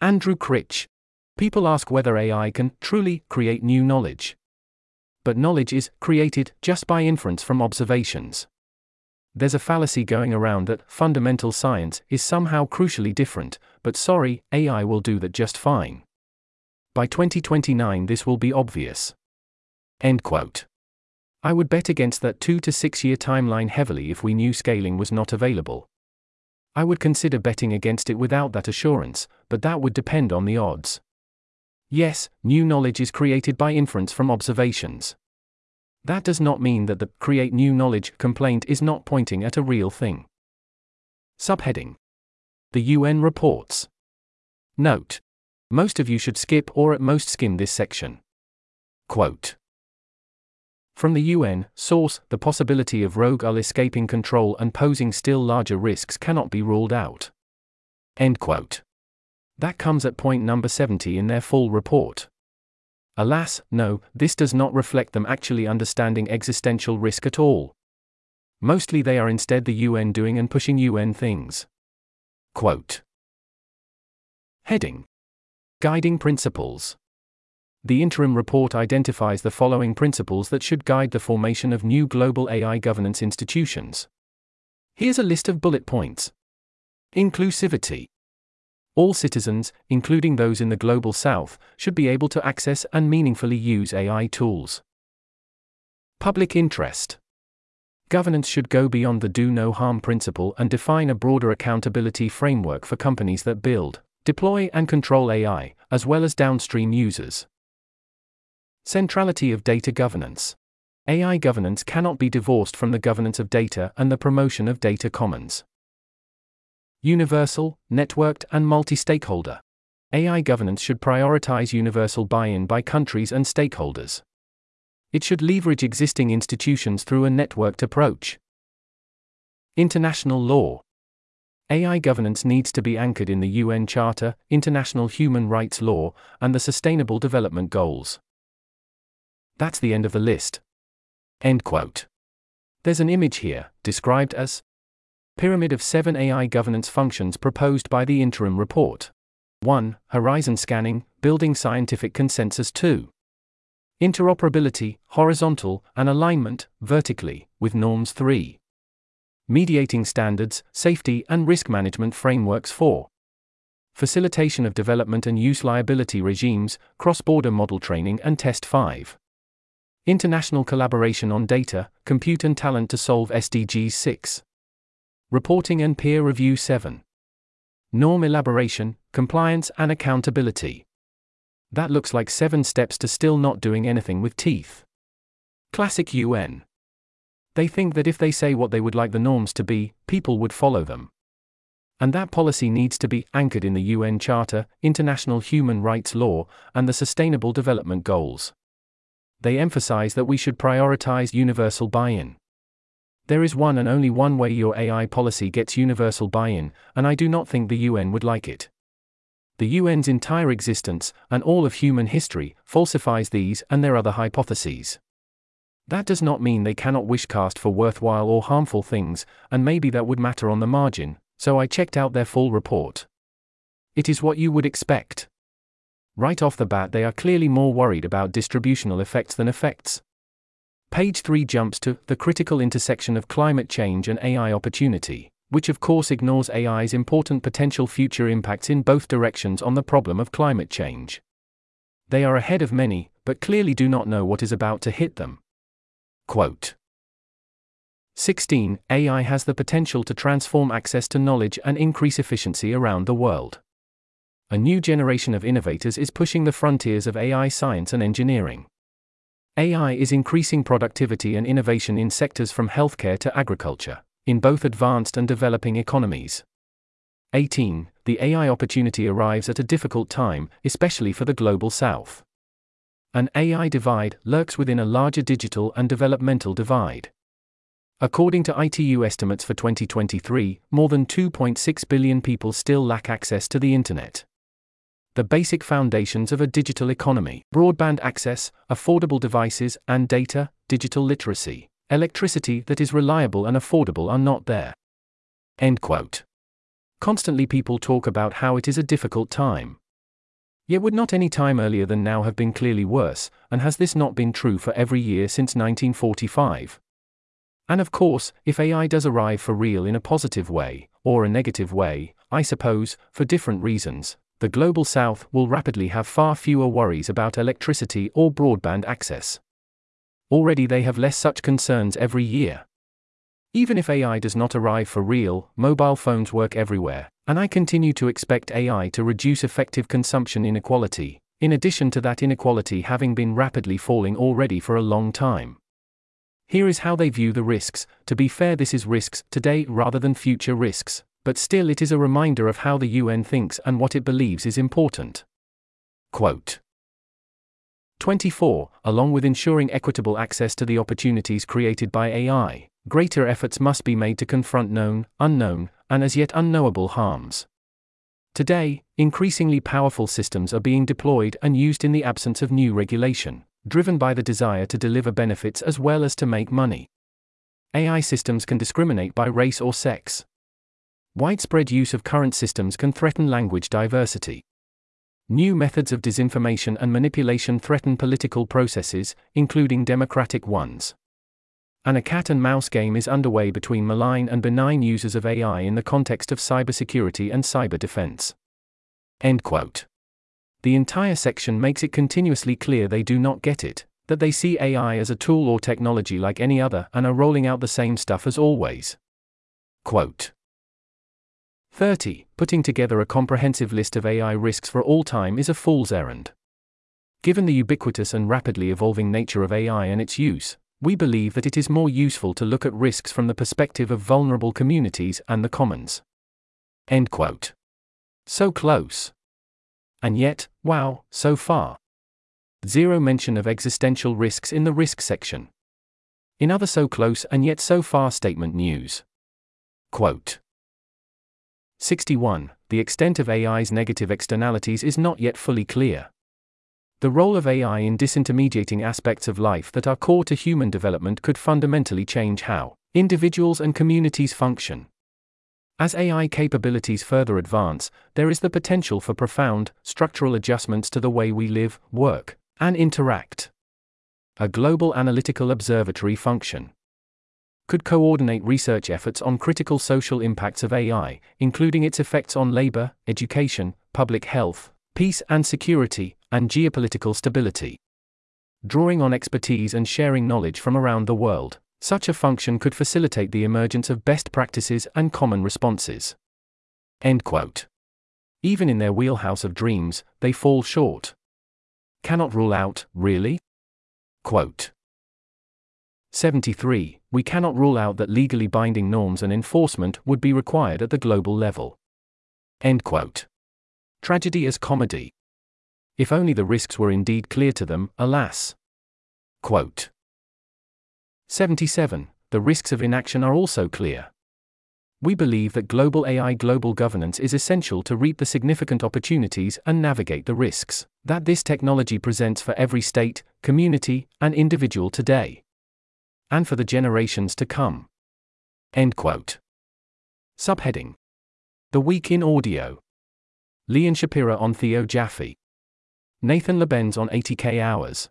Andrew Critch. People ask whether AI can truly create new knowledge. But knowledge is created just by inference from observations. There's a fallacy going around that fundamental science is somehow crucially different, but sorry, AI will do that just fine. By 2029, this will be obvious. End quote. I would bet against that 2 to 6 year timeline heavily if we knew scaling was not available. I would consider betting against it without that assurance, but that would depend on the odds. Yes, new knowledge is created by inference from observations. That does not mean that the create new knowledge complaint is not pointing at a real thing. Subheading The UN reports. Note. Most of you should skip or at most skim this section. Quote. From the UN, source, the possibility of rogue UL escaping control and posing still larger risks cannot be ruled out. End quote. That comes at point number 70 in their full report. Alas, no, this does not reflect them actually understanding existential risk at all. Mostly they are instead the UN doing and pushing UN things. Quote Heading Guiding Principles The interim report identifies the following principles that should guide the formation of new global AI governance institutions. Here's a list of bullet points Inclusivity. All citizens, including those in the global south, should be able to access and meaningfully use AI tools. Public interest. Governance should go beyond the do no harm principle and define a broader accountability framework for companies that build, deploy and control AI, as well as downstream users. Centrality of data governance. AI governance cannot be divorced from the governance of data and the promotion of data commons. Universal, networked, and multi stakeholder. AI governance should prioritize universal buy in by countries and stakeholders. It should leverage existing institutions through a networked approach. International law. AI governance needs to be anchored in the UN Charter, international human rights law, and the Sustainable Development Goals. That's the end of the list. End quote. There's an image here, described as Pyramid of seven AI governance functions proposed by the interim report. 1. Horizon scanning, building scientific consensus 2. Interoperability, horizontal, and alignment, vertically, with norms 3. Mediating standards, safety and risk management frameworks 4. Facilitation of development and use liability regimes, cross border model training and test 5. International collaboration on data, compute and talent to solve SDGs 6. Reporting and peer review 7. Norm elaboration, compliance and accountability. That looks like seven steps to still not doing anything with teeth. Classic UN. They think that if they say what they would like the norms to be, people would follow them. And that policy needs to be anchored in the UN Charter, international human rights law, and the Sustainable Development Goals. They emphasize that we should prioritize universal buy in. There is one and only one way your AI policy gets universal buy in, and I do not think the UN would like it. The UN's entire existence, and all of human history, falsifies these and their other hypotheses. That does not mean they cannot wishcast for worthwhile or harmful things, and maybe that would matter on the margin, so I checked out their full report. It is what you would expect. Right off the bat, they are clearly more worried about distributional effects than effects. Page 3 jumps to the critical intersection of climate change and AI opportunity, which of course ignores AI's important potential future impacts in both directions on the problem of climate change. They are ahead of many, but clearly do not know what is about to hit them. Quote 16. AI has the potential to transform access to knowledge and increase efficiency around the world. A new generation of innovators is pushing the frontiers of AI science and engineering. AI is increasing productivity and innovation in sectors from healthcare to agriculture, in both advanced and developing economies. 18. The AI opportunity arrives at a difficult time, especially for the global south. An AI divide lurks within a larger digital and developmental divide. According to ITU estimates for 2023, more than 2.6 billion people still lack access to the Internet the basic foundations of a digital economy broadband access, affordable devices and data, digital literacy, electricity that is reliable and affordable are not there. End quote. Constantly people talk about how it is a difficult time. Yet would not any time earlier than now have been clearly worse, and has this not been true for every year since 1945? And of course, if AI does arrive for real in a positive way, or a negative way, I suppose, for different reasons, the Global South will rapidly have far fewer worries about electricity or broadband access. Already they have less such concerns every year. Even if AI does not arrive for real, mobile phones work everywhere, and I continue to expect AI to reduce effective consumption inequality, in addition to that inequality having been rapidly falling already for a long time. Here is how they view the risks. To be fair, this is risks today rather than future risks but still it is a reminder of how the UN thinks and what it believes is important. Quote 24. Along with ensuring equitable access to the opportunities created by AI, greater efforts must be made to confront known, unknown, and as yet unknowable harms. Today, increasingly powerful systems are being deployed and used in the absence of new regulation, driven by the desire to deliver benefits as well as to make money. AI systems can discriminate by race or sex, Widespread use of current systems can threaten language diversity. New methods of disinformation and manipulation threaten political processes, including democratic ones. And a cat and mouse game is underway between malign and benign users of AI in the context of cybersecurity and cyber defense. End quote. The entire section makes it continuously clear they do not get it, that they see AI as a tool or technology like any other and are rolling out the same stuff as always. Quote 30. Putting together a comprehensive list of AI risks for all time is a fool's errand. Given the ubiquitous and rapidly evolving nature of AI and its use, we believe that it is more useful to look at risks from the perspective of vulnerable communities and the commons. End quote. So close. And yet, wow, so far. Zero mention of existential risks in the risk section. In other so close and yet so far statement news. Quote 61. The extent of AI's negative externalities is not yet fully clear. The role of AI in disintermediating aspects of life that are core to human development could fundamentally change how individuals and communities function. As AI capabilities further advance, there is the potential for profound, structural adjustments to the way we live, work, and interact. A global analytical observatory function could coordinate research efforts on critical social impacts of AI, including its effects on labor, education, public health, peace and security, and geopolitical stability. Drawing on expertise and sharing knowledge from around the world, such a function could facilitate the emergence of best practices and common responses. End quote. Even in their wheelhouse of dreams, they fall short. Cannot rule out, really? Quote. 73. We cannot rule out that legally binding norms and enforcement would be required at the global level. End quote. Tragedy as comedy. If only the risks were indeed clear to them, alas. Quote 77. The risks of inaction are also clear. We believe that global AI global governance is essential to reap the significant opportunities and navigate the risks that this technology presents for every state, community, and individual today. And for the generations to come. End quote. Subheading The Week in Audio. Liron Shapira on Theo Jaffe. Nathan Labenz on 80k hours.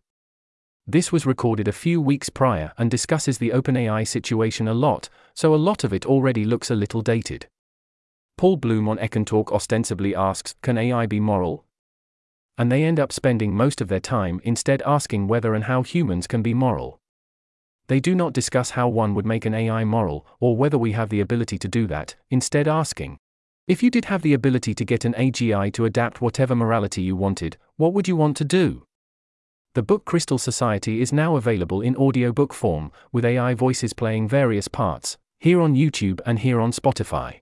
This was recorded a few weeks prior and discusses the OpenAI situation a lot, so a lot of it already looks a little dated. Paul Bloom on EconTalk ostensibly asks, Can AI be moral? And they end up spending most of their time instead asking whether and how humans can be moral. They do not discuss how one would make an AI moral, or whether we have the ability to do that, instead asking, if you did have the ability to get an AGI to adapt whatever morality you wanted, what would you want to do? The book Crystal Society is now available in audiobook form, with AI voices playing various parts, here on YouTube and here on Spotify.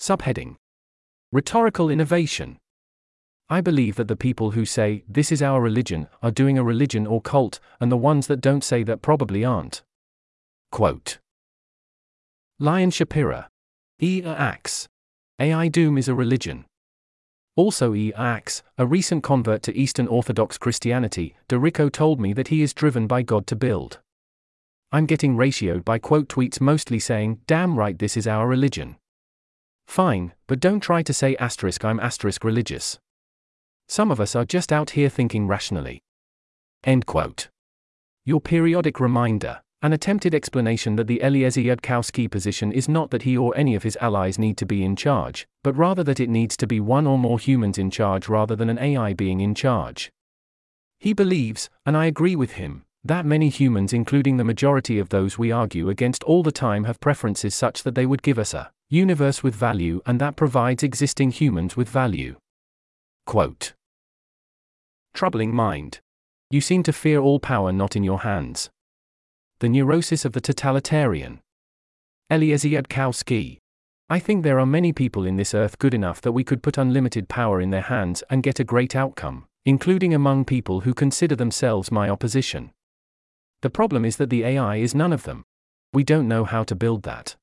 Subheading Rhetorical Innovation. I believe that the people who say, this is our religion, are doing a religion or cult, and the ones that don't say that probably aren't. Quote Liron Shapira. E. Axe. AI Doom is a religion. Also, E. Axe, a recent convert to Eastern Orthodox Christianity, DeRico told me that he is driven by God to build. I'm getting ratioed by quote tweets mostly saying, damn right, this is our religion. Fine, but don't try to say asterisk I'm asterisk religious. Some of us are just out here thinking rationally. End quote. Your periodic reminder. An attempted explanation that the Eliezer Yudkowsky position is not that he or any of his allies need to be in charge, but rather that it needs to be one or more humans in charge rather than an AI being in charge. He believes, and I agree with him, that many humans, including the majority of those we argue against all the time, have preferences such that they would give us a universe with value and that provides existing humans with value. Quote Troubling mind. You seem to fear all power not in your hands. The Neurosis of the Totalitarian. Eliezer Yudkowsky. I think there are many people in this earth good enough that we could put unlimited power in their hands and get a great outcome, including among people who consider themselves my opposition. The problem is that the AI is none of them. We don't know how to build that.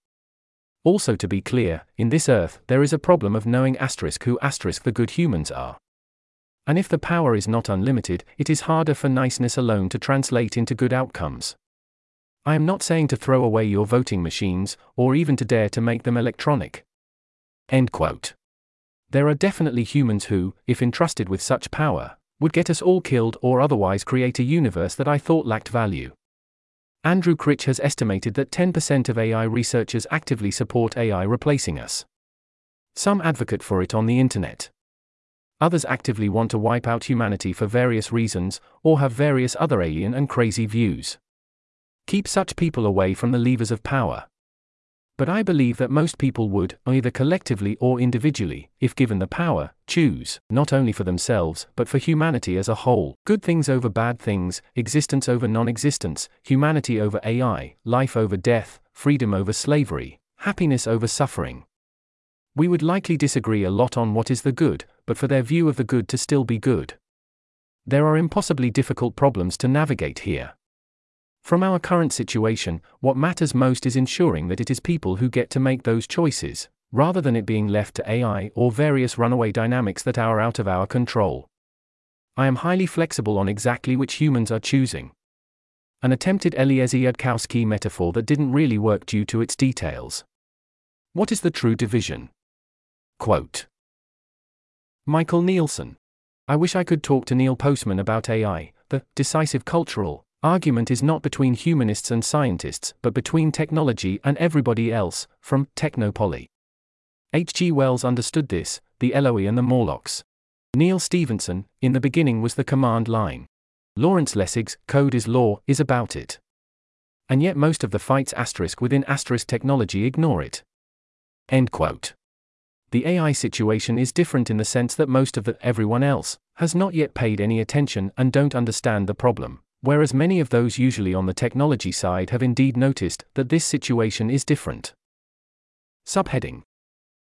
Also, to be clear, in this earth, there is a problem of knowing asterisk who asterisk the good humans are. And if the power is not unlimited, it is harder for niceness alone to translate into good outcomes. I am not saying to throw away your voting machines, or even to dare to make them electronic. End quote. There are definitely humans who, if entrusted with such power, would get us all killed or otherwise create a universe that I thought lacked value. Andrew Critch has estimated that 10% of AI researchers actively support AI replacing us. Some advocate for it on the internet. Others actively want to wipe out humanity for various reasons, or have various other alien and crazy views. Keep such people away from the levers of power. But I believe that most people would, either collectively or individually, if given the power, choose, not only for themselves, but for humanity as a whole. Good things over bad things, existence over non existence, humanity over AI, life over death, freedom over slavery, happiness over suffering. We would likely disagree a lot on what is the good, but for their view of the good to still be good. There are impossibly difficult problems to navigate here. From our current situation, what matters most is ensuring that it is people who get to make those choices, rather than it being left to AI or various runaway dynamics that are out of our control. I am highly flexible on exactly which humans are choosing. An attempted Eliezer Yudkowsky metaphor that didn't really work due to its details. What is the true division? Quote Michael Nielsen. I wish I could talk to Neil Postman about AI, the decisive cultural argument is not between humanists and scientists, but between technology and everybody else, from Technopoly. H.G. Wells understood this, the Eloi and the Morlocks. Neal Stephenson, in the beginning was the command line. Lawrence Lessig's Code is Law is about it. And yet most of the fights asterisk within asterisk technology ignore it. End quote. The AI situation is different in the sense that most of the everyone else has not yet paid any attention and don't understand the problem whereas many of those usually on the technology side have indeed noticed that this situation is different. Subheading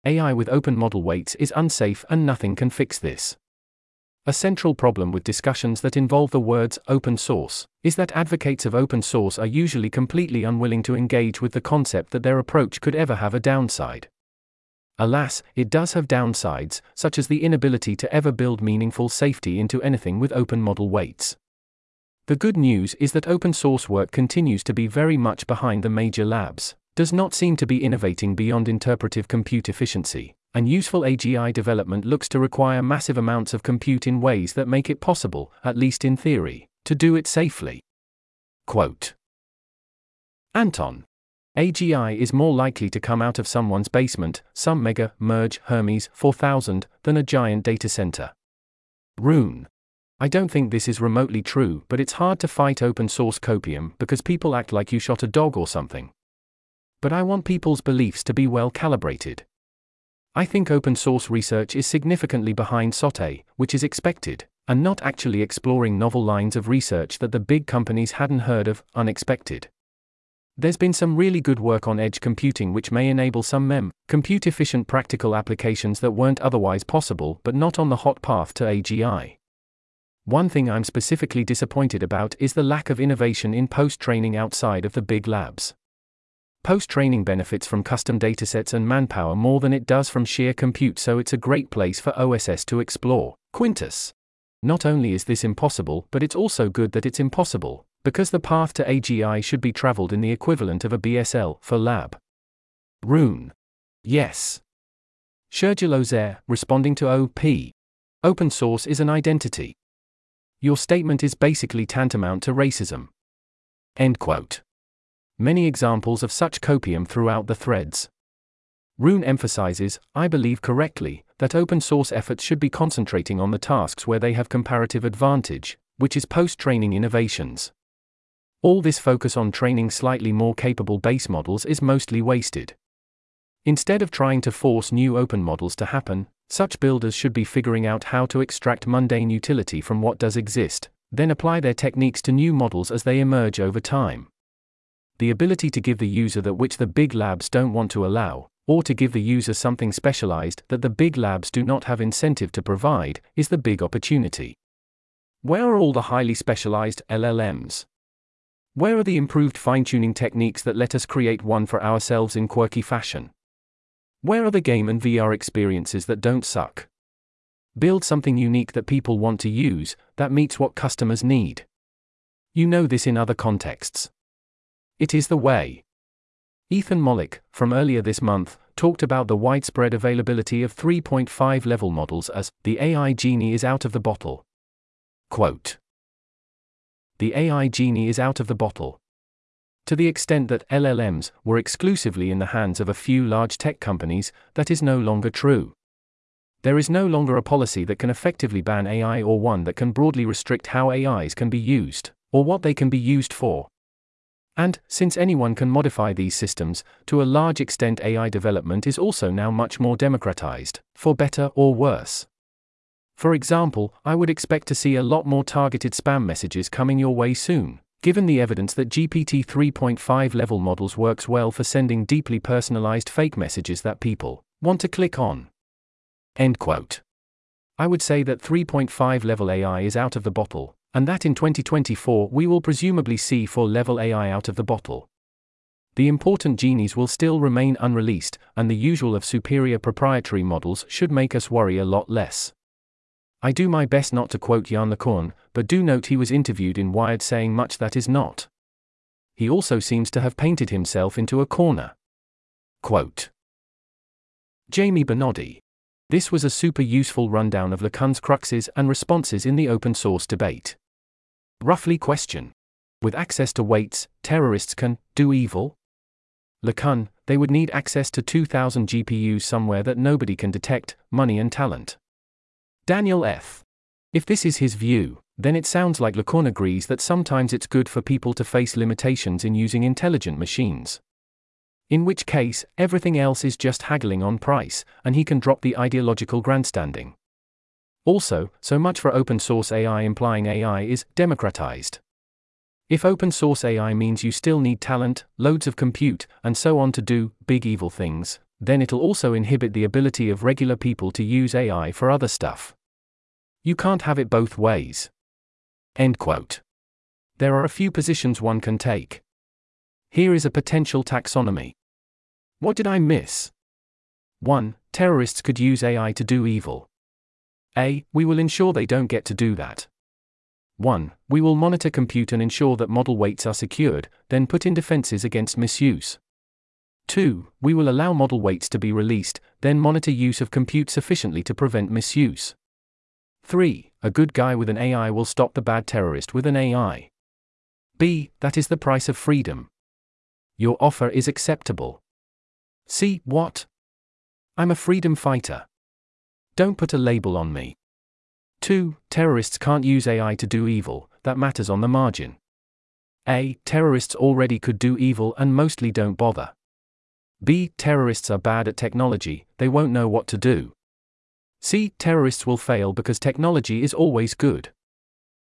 AI with open model weights is unsafe and nothing can fix this. A central problem with discussions that involve the words open source is that advocates of open source are usually completely unwilling to engage with the concept that their approach could ever have a downside. Alas, it does have downsides, such as the inability to ever build meaningful safety into anything with open model weights. The good news is that open source work continues to be very much behind the major labs, does not seem to be innovating beyond interpretive compute efficiency, and useful AGI development looks to require massive amounts of compute in ways that make it possible, at least in theory, to do it safely. Quote Anton. AGI is more likely to come out of someone's basement, some mega, merge, Hermes 4000, than a giant data center. Rune. I don't think this is remotely true, but it's hard to fight open source copium because people act like you shot a dog or something. But I want people's beliefs to be well calibrated. I think open source research is significantly behind SOTA, which is expected, and not actually exploring novel lines of research that the big companies hadn't heard of, unexpected. There's been some really good work on edge computing which may enable some MEM, compute efficient practical applications that weren't otherwise possible but not on the hot path to AGI. One thing I'm specifically disappointed about is the lack of innovation in post training outside of the big labs. Post training benefits from custom datasets and manpower more than it does from sheer compute, so it's a great place for OSS to explore. Quintus. Not only is this impossible, but it's also good that it's impossible, because the path to AGI should be traveled in the equivalent of a BSL-4 lab. Rune. Yes. Shergill responding to OP. Open source is an identity. Your statement is basically tantamount to racism. End quote. Many examples of such copium throughout the threads. Rune emphasizes, I believe correctly, that open source efforts should be concentrating on the tasks where they have comparative advantage, which is post training innovations. All this focus on training slightly more capable base models is mostly wasted. Instead of trying to force new open models to happen, such builders should be figuring out how to extract mundane utility from what does exist, then apply their techniques to new models as they emerge over time. The ability to give the user that which the big labs don't want to allow, or to give the user something specialized that the big labs do not have incentive to provide, is the big opportunity. Where are all the highly specialized LLMs? Where are the improved fine tuning techniques that let us create one for ourselves in quirky fashion? Where are the game and VR experiences that don't suck? Build something unique that people want to use, that meets what customers need. You know this in other contexts. It is the way. Ethan Mollick, from earlier this month, talked about the widespread availability of 3.5 level models as the AI genie is out of the bottle. Quote The AI genie is out of the bottle. To the extent that LLMs were exclusively in the hands of a few large tech companies, that is no longer true. There is no longer a policy that can effectively ban AI or one that can broadly restrict how AIs can be used, or what they can be used for. And, since anyone can modify these systems, to a large extent AI development is also now much more democratized, for better or worse. For example, I would expect to see a lot more targeted spam messages coming your way soon, given the evidence that GPT 3.5 level models works well for sending deeply personalized fake messages that people want to click on. End quote. I would say that 3.5 level AI is out of the bottle, and that in 2024 we will presumably see 4 level AI out of the bottle. The important genies will still remain unreleased, and the usual of superior proprietary models should make us worry a lot less. I do my best not to quote Yann LeCun, but do note he was interviewed in Wired saying much that is not. He also seems to have painted himself into a corner. Quote Jamie Benody. This was a super useful rundown of LeCun's cruxes and responses in the open source debate. Roughly question. With access to weights, terrorists can do evil? LeCun, they would need access to 2,000 GPUs somewhere that nobody can detect, money and talent. Daniel F. If this is his view, then it sounds like LeCun agrees that sometimes it's good for people to face limitations in using intelligent machines. In which case, everything else is just haggling on price, and he can drop the ideological grandstanding. Also, so much for open source AI implying AI is democratized. If open source AI means you still need talent, loads of compute, and so on to do big evil things, then it'll also inhibit the ability of regular people to use AI for other stuff. You can't have it both ways. End quote. There are a few positions one can take. Here is a potential taxonomy. What did I miss? 1. Terrorists could use AI to do evil. A. We will ensure they don't get to do that. 1. We will monitor compute and ensure that model weights are secured, then put in defenses against misuse. 2. We will allow model weights to be released, then monitor use of compute sufficiently to prevent misuse. 3. A good guy with an AI will stop the bad terrorist with an AI. B. That is the price of freedom. Your offer is acceptable. C. What? I'm a freedom fighter. Don't put a label on me. 2. Terrorists can't use AI to do evil, that matters on the margin. A. Terrorists already could do evil and mostly don't bother. B. Terrorists are bad at technology, they won't know what to do. C. Terrorists will fail because technology is always good.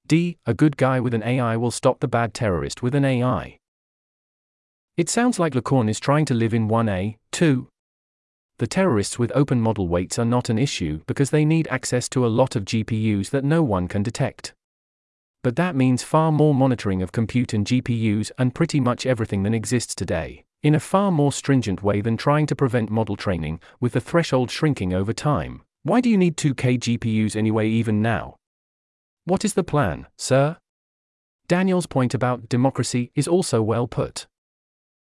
D. A good guy with an AI will stop the bad terrorist with an AI. It sounds like LeCun is trying to live in 1A, 2, the terrorists with open model weights are not an issue because they need access to a lot of GPUs that no one can detect. But that means far more monitoring of compute and GPUs and pretty much everything that exists today, in a far more stringent way than trying to prevent model training, with the threshold shrinking over time. Why do you need 2K GPUs anyway, even now? What is the plan, sir? Daniel's point about democracy is also well put.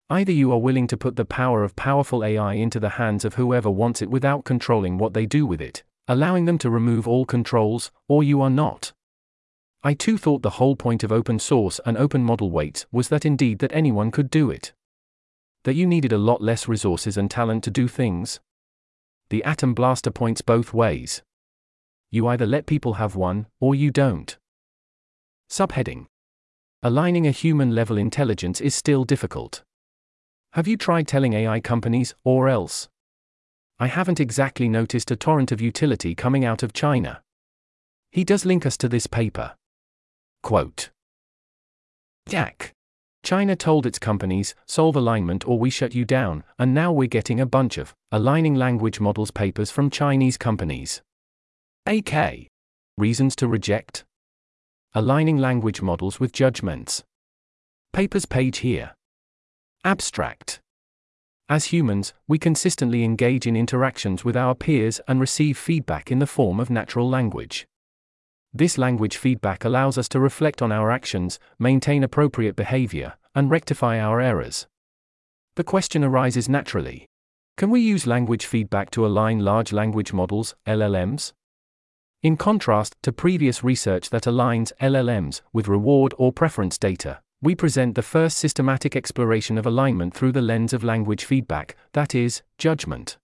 Either you are willing to put the power of powerful AI into the hands of whoever wants it without controlling what they do with it, allowing them to remove all controls, or you are not. I too thought the whole point of open source and open model weights was that indeed that anyone could do it. That you needed a lot less resources and talent to do things. The atom blaster points both ways. You either let people have one, or you don't. Subheading Aligning a human level intelligence is still difficult. Have you tried telling AI companies, or else? I haven't exactly noticed a torrent of utility coming out of China. He does link us to this paper. Quote Jack. China told its companies, solve alignment or we shut you down, and now we're getting a bunch of aligning language models papers from Chinese companies. AK. Reasons to reject? Aligning language models with judgments. Papers page here. Abstract. As humans, we consistently engage in interactions with our peers and receive feedback in the form of natural language. This language feedback allows us to reflect on our actions, maintain appropriate behavior, and rectify our errors. The question arises naturally Can we use language feedback to align large language models, LLMs? In contrast to previous research that aligns LLMs with reward or preference data, we present the first systematic exploration of alignment through the lens of language feedback, that is, judgment.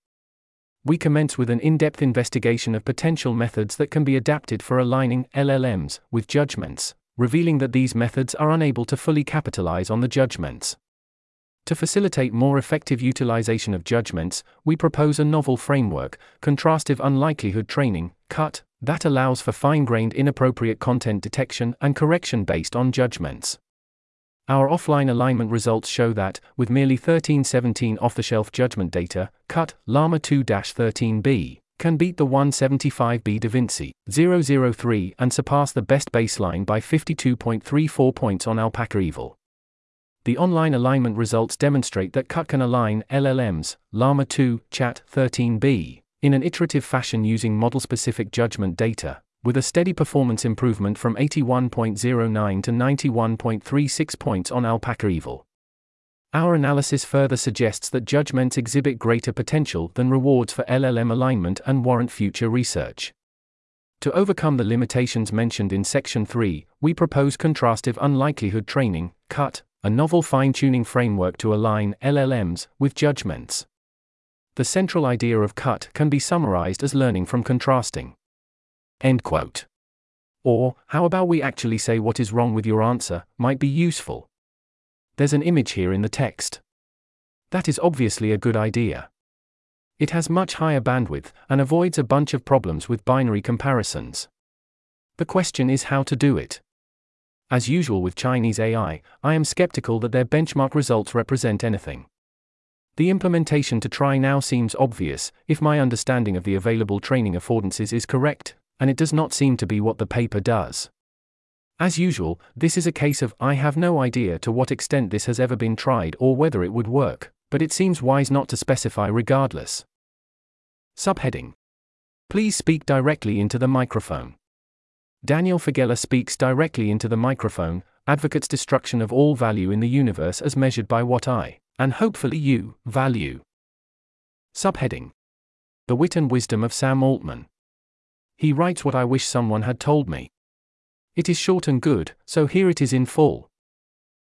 We commence with an in depth investigation of potential methods that can be adapted for aligning LLMs with judgments, revealing that these methods are unable to fully capitalize on the judgments. To facilitate more effective utilization of judgments, we propose a novel framework, contrastive unlikelihood training, CUT, that allows for fine grained inappropriate content detection and correction based on judgments. Our offline alignment results show that, with merely 1317 off the shelf judgment data, CUT, Llama 2 13b, can beat the 175B DaVinci 003 and surpass the best baseline by 52.34 points on AlpacaEval. The online alignment results demonstrate that CUT can align LLMs, Llama 2, Chat 13b, in an iterative fashion using model specific judgment data, with a steady performance improvement from 81.09 to 91.36 points on AlpacaEval. Our analysis further suggests that judgments exhibit greater potential than rewards for LLM alignment and warrant future research. To overcome the limitations mentioned in Section 3, we propose contrastive unlikelihood training, CUT, a novel fine tuning framework to align LLMs with judgments. The central idea of CUT can be summarized as learning from contrasting. End quote. Or, how about we actually say what is wrong with your answer, might be useful. There's an image here in the text. That is obviously a good idea. It has much higher bandwidth and avoids a bunch of problems with binary comparisons. The question is how to do it. As usual with Chinese AI, I am skeptical that their benchmark results represent anything. The implementation to try now seems obvious, if my understanding of the available training affordances is correct, and it does not seem to be what the paper does. As usual, this is a case of I have no idea to what extent this has ever been tried or whether it would work, but it seems wise not to specify regardless. Subheading Please speak directly into the microphone. Daniel Faggella speaks directly into the microphone, advocates destruction of all value in the universe as measured by what I, and hopefully you, value. Subheading The Wit and Wisdom of Sam Altman. He writes what I wish someone had told me. It is short and good, so here it is in full.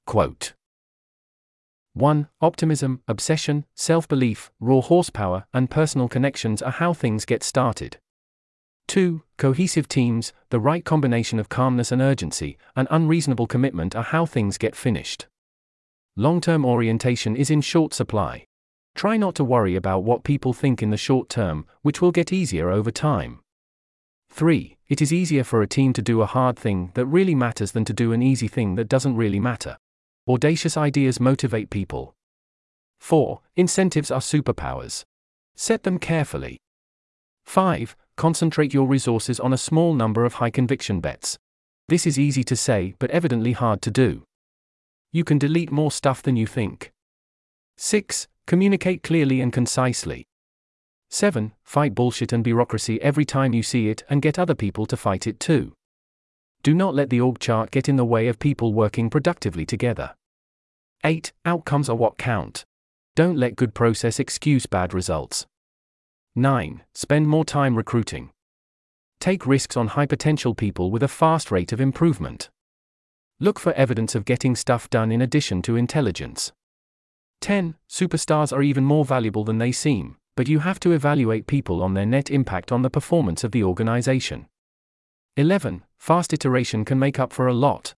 Quote 1. Optimism, obsession, self belief, raw horsepower, and personal connections are how things get started. 2. Cohesive teams, the right combination of calmness and urgency, and unreasonable commitment are how things get finished. Long term orientation is in short supply. Try not to worry about what people think in the short term, which will get easier over time. 3. It is easier for a team to do a hard thing that really matters than to do an easy thing that doesn't really matter. Audacious ideas motivate people. 4. Incentives are superpowers. Set them carefully. 5. Concentrate your resources on a small number of high conviction bets. This is easy to say but evidently hard to do. You can delete more stuff than you think. 6. Communicate clearly and concisely. 7. Fight bullshit and bureaucracy every time you see it and get other people to fight it too. Do not let the org chart get in the way of people working productively together. 8. Outcomes are what count. Don't let good process excuse bad results. 9. Spend more time recruiting. Take risks on high potential people with a fast rate of improvement. Look for evidence of getting stuff done in addition to intelligence. 10. Superstars are even more valuable than they seem but you have to evaluate people on their net impact on the performance of the organization. 11. Fast iteration can make up for a lot.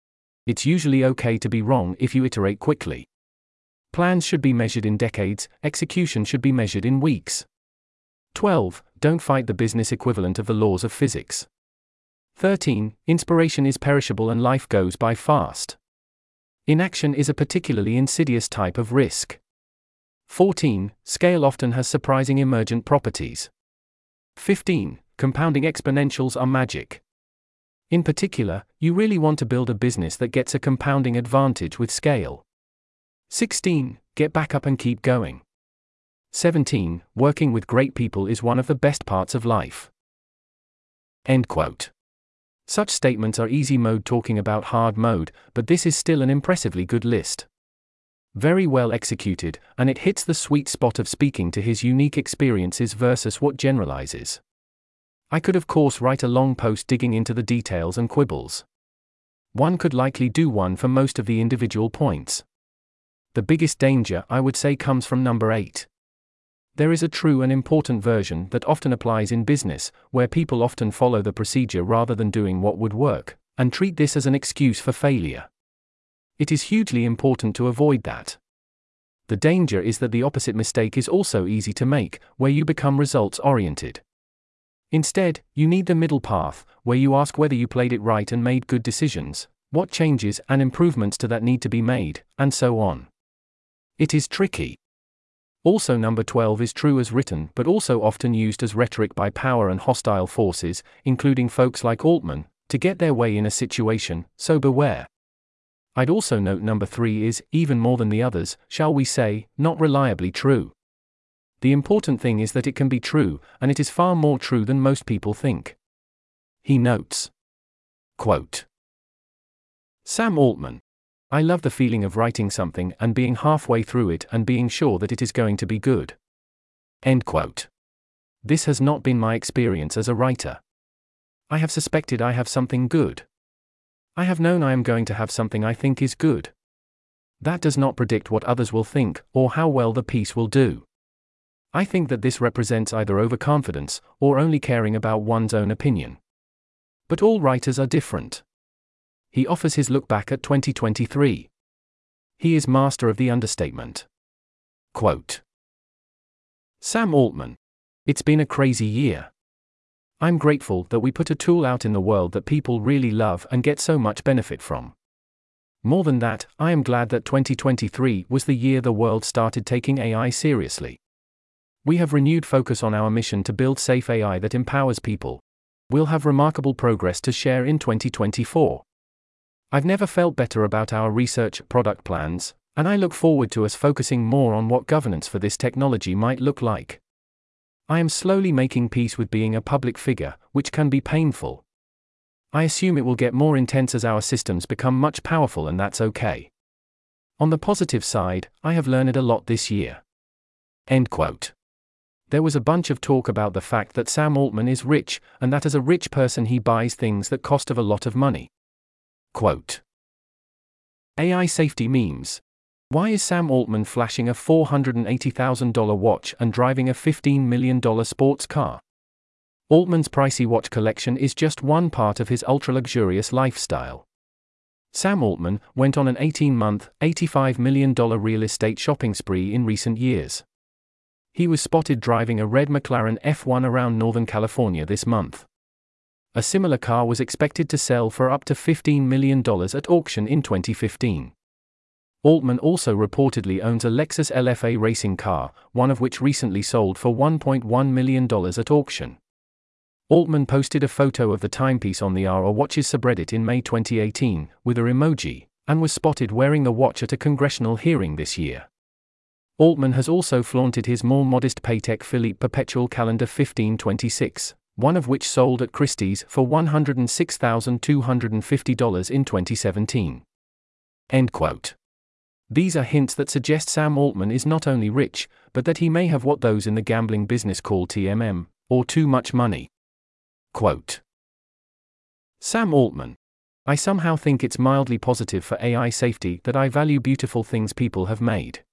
It's usually okay to be wrong if you iterate quickly. Plans should be measured in decades, execution should be measured in weeks. 12. Don't fight the business equivalent of the laws of physics. 13. Inspiration is perishable and life goes by fast. Inaction is a particularly insidious type of risk. 14. Scale often has surprising emergent properties. 15. Compounding exponentials are magic. In particular, you really want to build a business that gets a compounding advantage with scale. 16. Get back up and keep going. 17. Working with great people is one of the best parts of life. End quote. Such statements are easy mode talking about hard mode, but this is still an impressively good list very well executed, and it hits the sweet spot of speaking to his unique experiences versus what generalizes. I could, of course, write a long post digging into the details and quibbles. One could likely do one for most of the individual points. The biggest danger, I would say, comes from number 8. There is a true and important version that often applies in business, where people often follow the procedure rather than doing what would work, and treat this as an excuse for failure. It is hugely important to avoid that. The danger is that the opposite mistake is also easy to make, where you become results oriented. Instead, you need the middle path, where you ask whether you played it right and made good decisions, what changes and improvements to that need to be made, and so on. It is tricky. Also, number 12 is true as written, but also often used as rhetoric by power and hostile forces, including folks like Altman, to get their way in a situation, so beware. I'd also note number 3 is, even more than the others, shall we say, not reliably true. The important thing is that it can be true, and it is far more true than most people think. He notes. Quote Sam Altman, I love the feeling of writing something and being halfway through it and being sure that it is going to be good. End quote. This has not been my experience as a writer. I have suspected I have something good. I have known I am going to have something I think is good. That does not predict what others will think or how well the piece will do. I think that this represents either overconfidence or only caring about one's own opinion. But all writers are different he offers his look back at 2023. He is master of the understatement. Quote Sam Altman. It's been a crazy year. I'm grateful that we put a tool out in the world that people really love and get so much benefit from. More than that, I am glad that 2023 was the year the world started taking AI seriously. We have renewed focus on our mission to build safe AI that empowers people. We'll have remarkable progress to share in 2024. I've never felt better about our research product plans, and I look forward to us focusing more on what governance for this technology might look like. I am slowly making peace with being a public figure, which can be painful. I assume it will get more intense as our systems become much powerful, and that's okay. On the positive side, I have learned a lot this year. End quote. There was a bunch of talk about the fact that Sam Altman is rich, and that as a rich person he buys things that cost of a lot of money. Quote AI safety memes. Why is Sam Altman flashing a $480,000 watch and driving a $15 million sports car? Altman's pricey watch collection is just one part of his ultra luxurious lifestyle. Sam Altman went on an 18 month, $85 million real estate shopping spree in recent years. He was spotted driving a red McLaren F1 around Northern California this month. A similar car was expected to sell for up to $15 million at auction in 2015. Altman also reportedly owns a Lexus LFA racing car, one of which recently sold for $1.1 million at auction. Altman posted a photo of the timepiece on the Ara Watches subreddit in May 2018, with a emoji, and was spotted wearing the watch at a congressional hearing this year. Altman has also flaunted his more modest Patek Philippe Perpetual Calendar 1526, one of which sold at Christie's for $106,250 in 2017. End quote. These are hints that suggest Sam Altman is not only rich, but that he may have what those in the gambling business call TMM, or too much money. Quote Sam Altman. I somehow think it's mildly positive for AI safety that I value beautiful things people have made.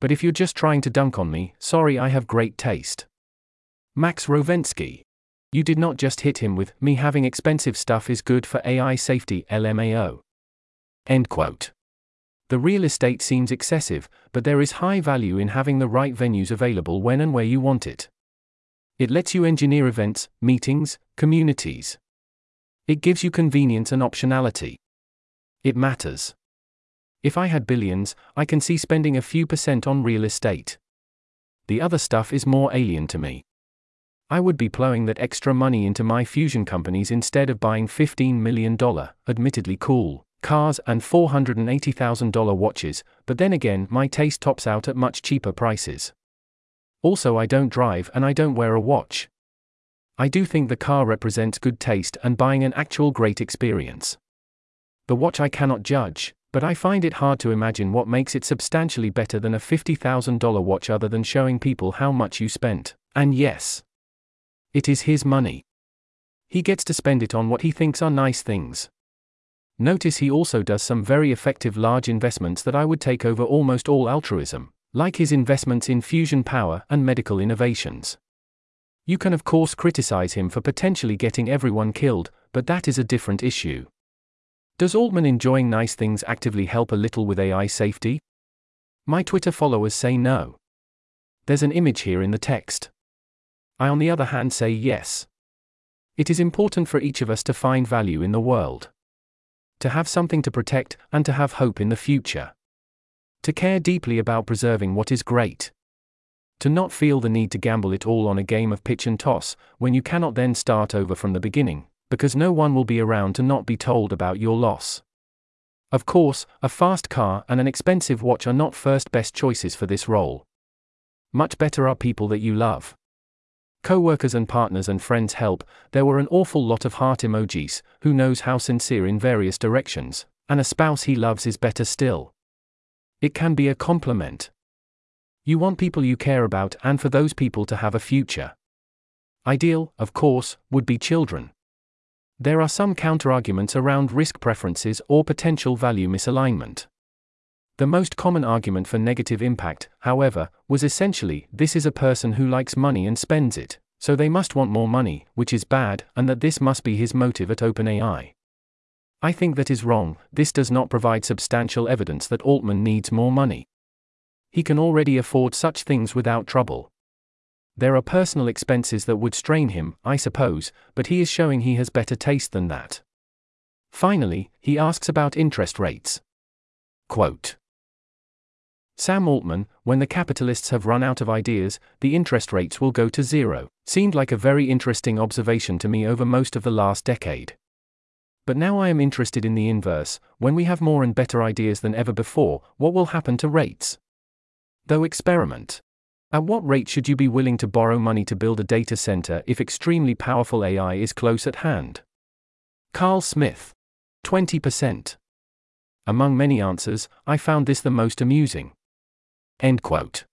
But if you're just trying to dunk on me, sorry, I have great taste. Max Rovensky. You did not just hit him with, me having expensive stuff is good for AI safety, LMAO. End quote. The real estate seems excessive, but there is high value in having the right venues available when and where you want it. It lets you engineer events, meetings, communities. It gives you convenience and optionality. It matters. If I had billions, I can see spending a few percent on real estate. The other stuff is more alien to me. I would be plowing that extra money into my fusion companies instead of buying $15 million, admittedly cool, cars and $480,000 watches, but then again, my taste tops out at much cheaper prices. Also, I don't drive and I don't wear a watch. I do think the car represents good taste and buying an actual great experience. The watch I cannot judge, but I find it hard to imagine what makes it substantially better than a $50,000 watch other than showing people how much you spent. And yes, it is his money. He gets to spend it on what he thinks are nice things. Notice he also does some very effective large investments that I would take over almost all altruism, like his investments in fusion power and medical innovations. You can, of course, criticize him for potentially getting everyone killed, but that is a different issue. Does Altman enjoying nice things actively help a little with AI safety? My Twitter followers say no. There's an image here in the text. I, on the other hand, say yes. It is important for each of us to find value in the world, to have something to protect, and to have hope in the future. To care deeply about preserving what is great. To not feel the need to gamble it all on a game of pitch and toss, when you cannot then start over from the beginning, because no one will be around to not be told about your loss. Of course, a fast car and an expensive watch are not first best choices for this role. Much better are people that you love. Co workers and partners and friends help, there were an awful lot of heart emojis, who knows how sincere in various directions, and a spouse he loves is better still. It can be a compliment. You want people you care about and for those people to have a future. Ideal, of course, would be children. There are some counterarguments around risk preferences or potential value misalignment. The most common argument for negative impact, however, was essentially this is a person who likes money and spends it, so they must want more money, which is bad, and that this must be his motive at OpenAI. I think that is wrong, this does not provide substantial evidence that Altman needs more money. He can already afford such things without trouble. There are personal expenses that would strain him, I suppose, but he is showing he has better taste than that. Finally, he asks about interest rates. Quote Sam Altman, when the capitalists have run out of ideas, the interest rates will go to zero, seemed like a very interesting observation to me over most of the last decade. But now I am interested in the inverse when we have more and better ideas than ever before, what will happen to rates? Though experiment. At what rate should you be willing to borrow money to build a data center if extremely powerful AI is close at hand? Carl Smith. 20%. Among many answers, I found this the most amusing. End quote.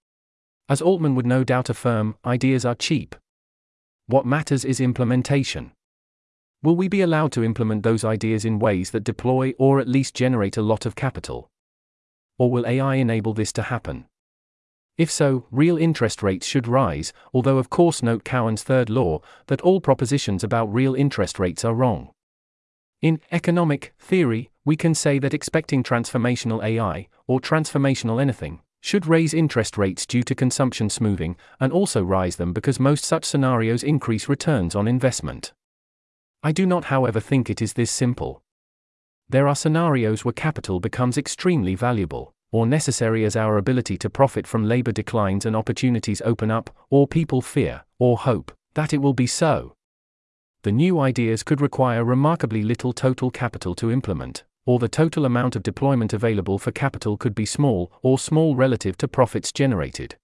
As Altman would no doubt affirm, ideas are cheap. What matters is implementation. Will we be allowed to implement those ideas in ways that deploy or at least generate a lot of capital? Or will AI enable this to happen? If so, real interest rates should rise, although of course note Cowen's third law, that all propositions about real interest rates are wrong. In economic theory, we can say that expecting transformational AI, or transformational anything, should raise interest rates due to consumption smoothing, and also rise them because most such scenarios increase returns on investment. I do not, however, think it is this simple. There are scenarios where capital becomes extremely valuable, or necessary as our ability to profit from labor declines and opportunities open up, or people fear, or hope, that it will be so. The new ideas could require remarkably little total capital to implement, or the total amount of deployment available for capital could be small, or small relative to profits generated.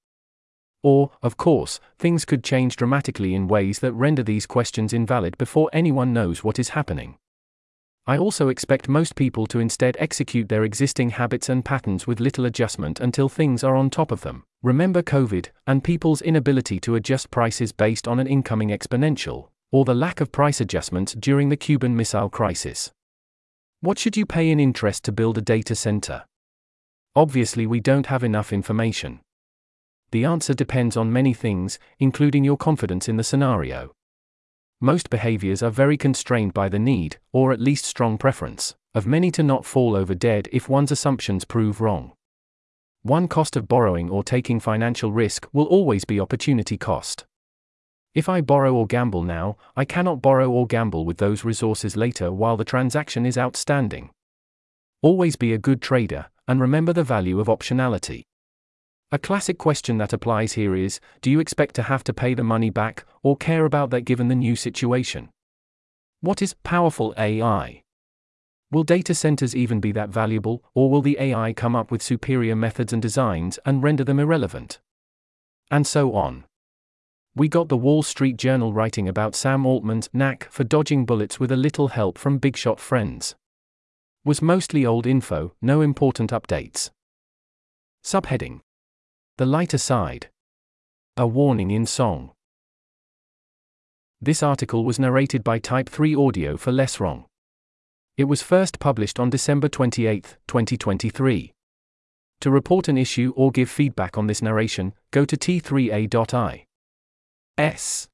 Or, of course, things could change dramatically in ways that render these questions invalid before anyone knows what is happening. I also expect most people to instead execute their existing habits and patterns with little adjustment until things are on top of them. Remember COVID, and people's inability to adjust prices based on an incoming exponential, or the lack of price adjustments during the Cuban Missile Crisis. What should you pay in interest to build a data center? Obviously, we don't have enough information. The answer depends on many things, including your confidence in the scenario. Most behaviors are very constrained by the need, or at least strong preference, of many to not fall over dead if one's assumptions prove wrong. One cost of borrowing or taking financial risk will always be opportunity cost. If I borrow or gamble now, I cannot borrow or gamble with those resources later while the transaction is outstanding. Always be a good trader, and remember the value of optionality. A classic question that applies here is Do you expect to have to pay the money back, or care about that given the new situation? What is powerful AI? Will data centers even be that valuable, or will the AI come up with superior methods and designs and render them irrelevant? And so on. We got the Wall Street Journal writing about Sam Altman's knack for dodging bullets with a little help from big shot friends. Was mostly old info, no important updates. Subheading the Lighter Side. A Warning in Song. This article was narrated by Type 3 Audio for Less Wrong. It was first published on December 28, 2023. To report an issue or give feedback on this narration, go to t3a.i. S.